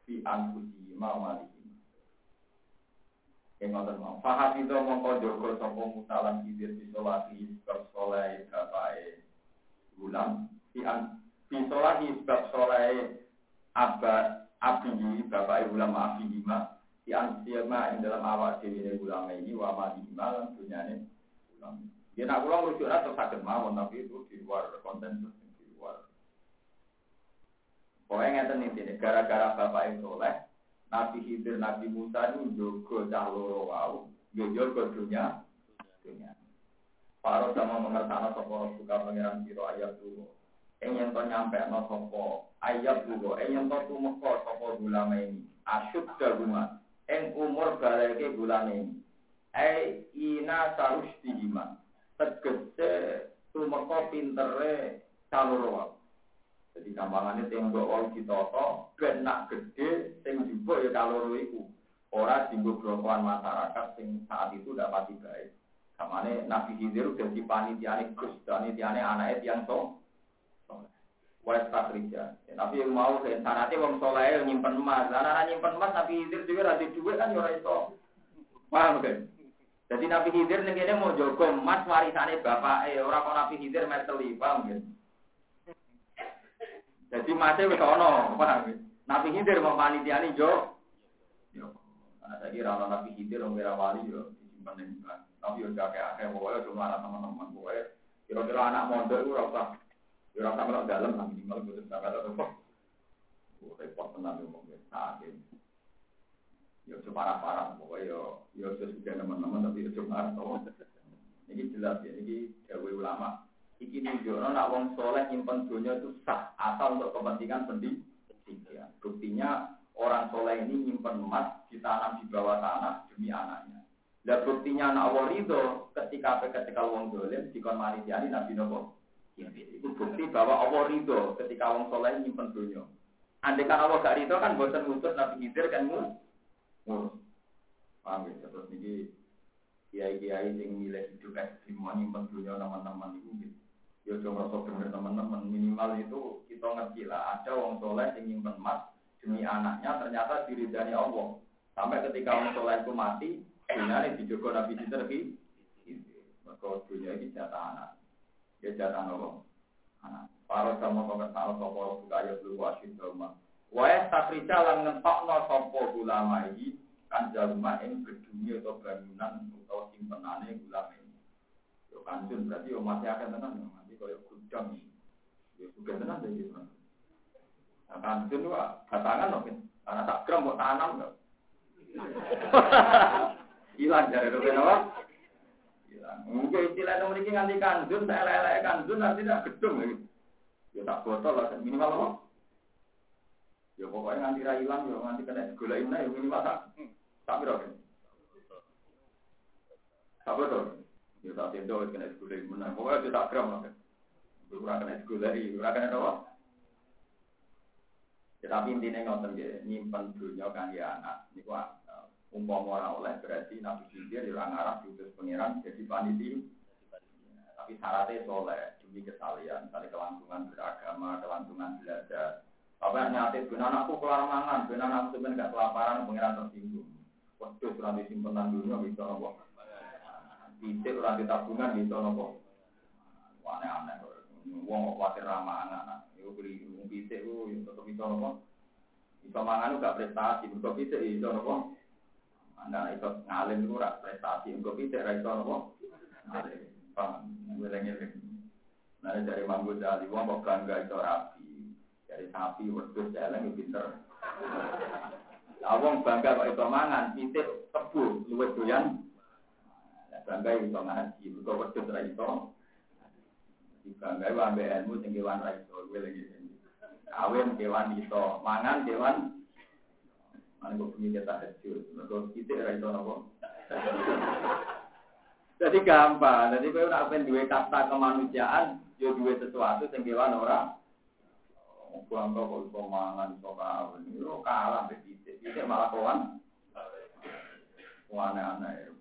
Fi anfusi mau mali. Yang ngotot mau. Fahafido mongko jogo sopo mutalan kidir bisa lagi sebab soleh kapai gulam. Fi an fi soleh sebab soleh abad abdi bapak gulam abdi mah di ansiama ing dalam awak dewi ini ulama ini wa mati malam dunia ini ulama. Dia nak ulang lucu atau sakit mawon tapi itu di luar konten di luar. Pokoknya ngerti nih sini gara-gara bapak yang soleh Nabi Khidir, Nabi Musa ini jogo cah loro wau, jogo dunia, dunia. Paro sama mengertana sopo suka pangeran siro ayat dulu. Eng yang to nyampe no sopo ayat dulu. Eng yang to tumeko sopo ulama ini. Asyuk rumah ing umur baleke bulan ini. Ai ina sarus dihima. Tegese tumeka pintere caloro Jadi gampangannya tembok wong ditoto, ben nak gede, sing jupuk ya caloro iku. Ora dienggo brokoan masyarakat sing saat itu dapat baik. Kamane Nabi Khidir udah dipanitiane Gus, panitiane anaknya tiang so. Wes takrija. Tapi yang mau ke syaratnya wong soleh nyimpen emas. Karena nyimpen emas Nabi Khidir juga rada duit kan yo itu. Paham kan? Jadi Nabi Khidir ning mau jogo emas warisane bapak eh ora kok Nabi Khidir meteli, paham kan? Jadi masih wis ono, paham? Nabi Khidir mau panitiani jo. Yo. Karena tadi rana Nabi Khidir wong ora wali yo disimpan ning Tapi yo pokoke cuma anak teman-teman pokoke kira-kira anak mondok itu ora Ya orang sama dalam lah minimal sudah kata apa. Repot tenang gue mau sakit. Ya separah parah pokoknya yo yo sesudah teman-teman tapi yo cuma tahu. Ini jelas ya ini dewi ulama. Iki nunjukno nak wong soleh nyimpen dunia itu sah asal untuk kepentingan pendidikan. Buktinya orang soleh ini nyimpen emas ditanam di bawah tanah demi anaknya. Dan buktinya anak itu ketika ketika wong dolim dikon manitiani nabi nopo itu bukti bahwa Allah ridho ketika orang soleh nyimpen dunia. Andai kan Allah gak ridho kan bosan ngutus Nabi Khidir kan ngurus. Paham ya? Terus ini kiai-kiai yang milih hidup ekstrim nyimpen dunia teman-teman itu gitu. Ya cuma rasa bener teman-teman minimal itu kita ngerti lah ada wong soleh yang nyimpen emas demi anaknya ternyata diridani Allah. Sampai ketika wong soleh itu mati, dunia ini dijogo Nabi Sinterki. Maka dunia ini jatah anak. Ya jatah Allah. Anak. Para sama kau kesal sopo buka ya belum wasit rumah. Waya sakrija lan ngentok no sopo ulama ini kan jalma ing gedungi atau bangunan atau simpenane ulama ini. Yo kanjun berarti yo masih akan tenang kaya gudang. Yo juga tenang deh gitu. Nah kanjun tuh batangan loh karena tak gram mau tanam loh. Hilang dari itu kenapa? Hilang. Mungkin istilah itu memiliki nganti kanjun, saya lele kanjun nanti tidak gedung gitu. Ya tak botol lah, minimal apa? Ya pokoknya nganti ra ilang ya nganti kena digoleki meneh ya minimal tak. Tak kan? Tak betul. Ya tak tendo kena meneh. Pokoknya tak gram lah. Ora kena digoleki, ora kena apa? Ya tapi intinya ngoten ya, nyimpen dunia kan ya anak. Niku umpama ora oleh berarti Nabi Khidir ya ngarah diutus pangeran jadi panitia. Tapi syaratnya soleh demi kesalian, misalnya kelangsungan beragama, kelangsungan belajar, apa nyatet ben anakku kelar mangan, ben anakku sebenarnya gak kelaparan, pengiran tersinggung. Waduh, surat simpenan dunia bisa nopo. Bisa surat tabungan bisa nopo. Aneh-aneh. Wong kok ramah anak. Iku beli wong bisa ku tetep bisa nopo. Bisa mangan gak prestasi, bisa bisa bisa nopo. Anda itu ngalim itu rak prestasi, enggak bisa ra iso nopo. Ngalim. Paham, ngeleng-ngeleng. Nah, dari Imam Ghazali, wong kok bangga itu rapi dari sapi wedhus jalan yang pinter. Awong bangga kok itu mangan, titik tebu luwes doyan. Bangga itu ngaji, kok wedhus ra iso. Bangga wae ambek ilmu sing kewan ra iso, lagi. Kawin kewan iso, mangan kewan Mana gue punya kita hancur, mereka titik ra iso nopo. Jadi gampang, jadi kowe nak pengen duwe kata kemanusiaan, yo duwe sesuatu sing kewan ora bangga kok iso mangan iso kawin. Yo kalah mbek titik. Malah kawan. Aneh-aneh.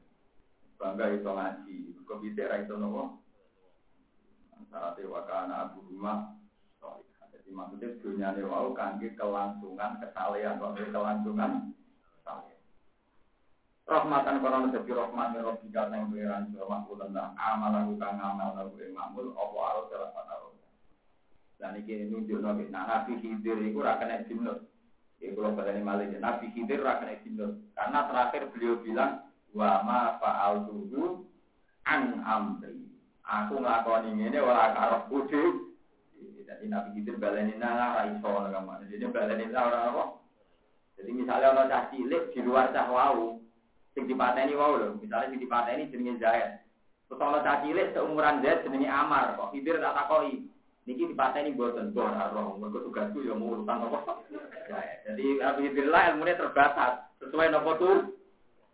Bangga iso ngaji. Kok titik ra iso nopo? Antara dewa kana abu rumah. Jadi maksudnya dunia ini wau kelangsungan kesalehan, kok kelangsungan kesalehan. Rahmatan kono jadi rahmat ya Rabbika sing pengiran sira makmul tentang amal lagu kang amal lagu makmul apa aro dalam panaro. Dan ini nunjuk nabi. Nah, Nabi Khidir itu rakan kena jimnut. Ya, kalau balani malih. Nabi Khidir rakan kena jimnut. Karena terakhir beliau bilang, wa ma fa'al tuhu an amri. Aku ngelakoni ini ora karo kudu. Jadi Nabi Khidir balani nala raiso agama. Jadi balani nala orang apa? Jadi misalnya orang cah cilik di luar cah wau, sing dipateni wau lho. Misalnya sing dipateni jenenge Zaid. Terus ana cah cilik seumuran Zaid jenenge Amar. Kok Khidir tak takoki. Niki dipateni boten bor roh, mergo tugasku ya mau urusan apa. Jadi alhamdulillah ilmunya terbatas sesuai nopo tuh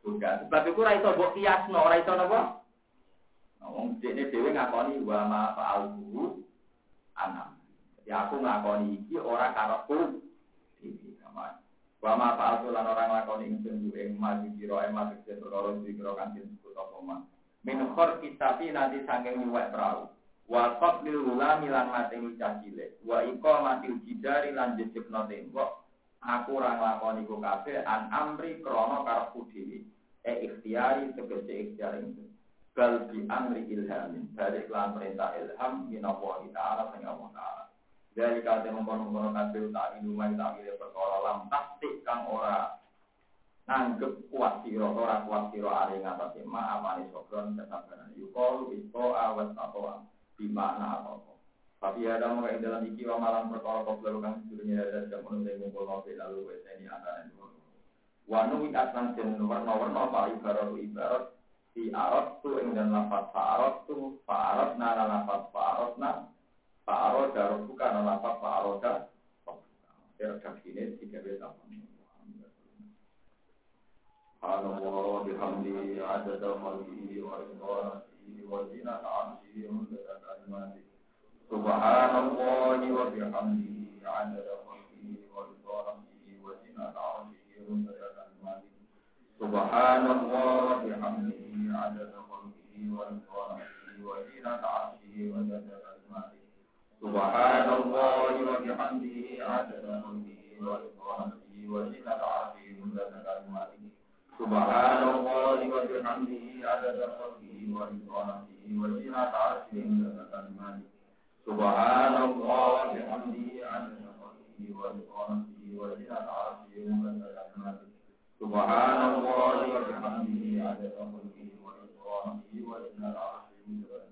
tugas. Sebab itu ora iso mbok kiasno, ora iso napa? Wong dene dhewe ngakoni wa ma fa'alhu anam. Jadi aku ngakoni iki ora karepku iki sama. Wa ma fa'alhu lan ora ngakoni ingsun ing maju sira emas sing perkara sira kan disebut apa man. Min khor kitabi nanti sanging luwek prau wa qatlil ulami lan mateni cacile wa iko matil jidari lan jejebno tembok aku ora nglakoni ku kabeh an amri krana karepku dhewe e ikhtiari tegese ikhtiar itu bal bi amri ilhamin. Balik lan perintah ilham min Allah taala sing Allah taala. Dari kate mengkono-kono kabeh tak ilumai tak ile perkara lam tasdik kang ora nanggep kuat siro ora kuat siro are ngatasi ma amane sokron kesabaran? Yukol isto awat atau di mana apa tapi ada yang dalam iki wa malam perkara kau kang sedurunge ada tidak menurut ngumpul ngopi lalu wes ini antara itu wanu atlan jen warna-warna apa ibarat ibarat di arot tu dan lafat faarot tu faarot na na lafat faarot na faarot darot buka na lafat faarot dar redaksi ini tiga beda Subhanallah bihamdi adada khalqihi wa Subhanallah wa bihamdihi adada سبحان الله وبحمده عدد خلقه ورضا نفسه وزينة عرشه ومدد كلماته Subhanallah wa bihamdihi adada khalqihi wa rizqanatihi wa zinata arshihi wa zinata kalimatihi Subhanallah wa bihamdihi adada khalqihi wa rizqanatihi wa zinata arshihi wa zinata kalimatihi Subhanallah wa bihamdihi adada khalqihi wa rizqanatihi wa zinata arshihi wa zinata kalimatihi Subhanallah wa bihamdihi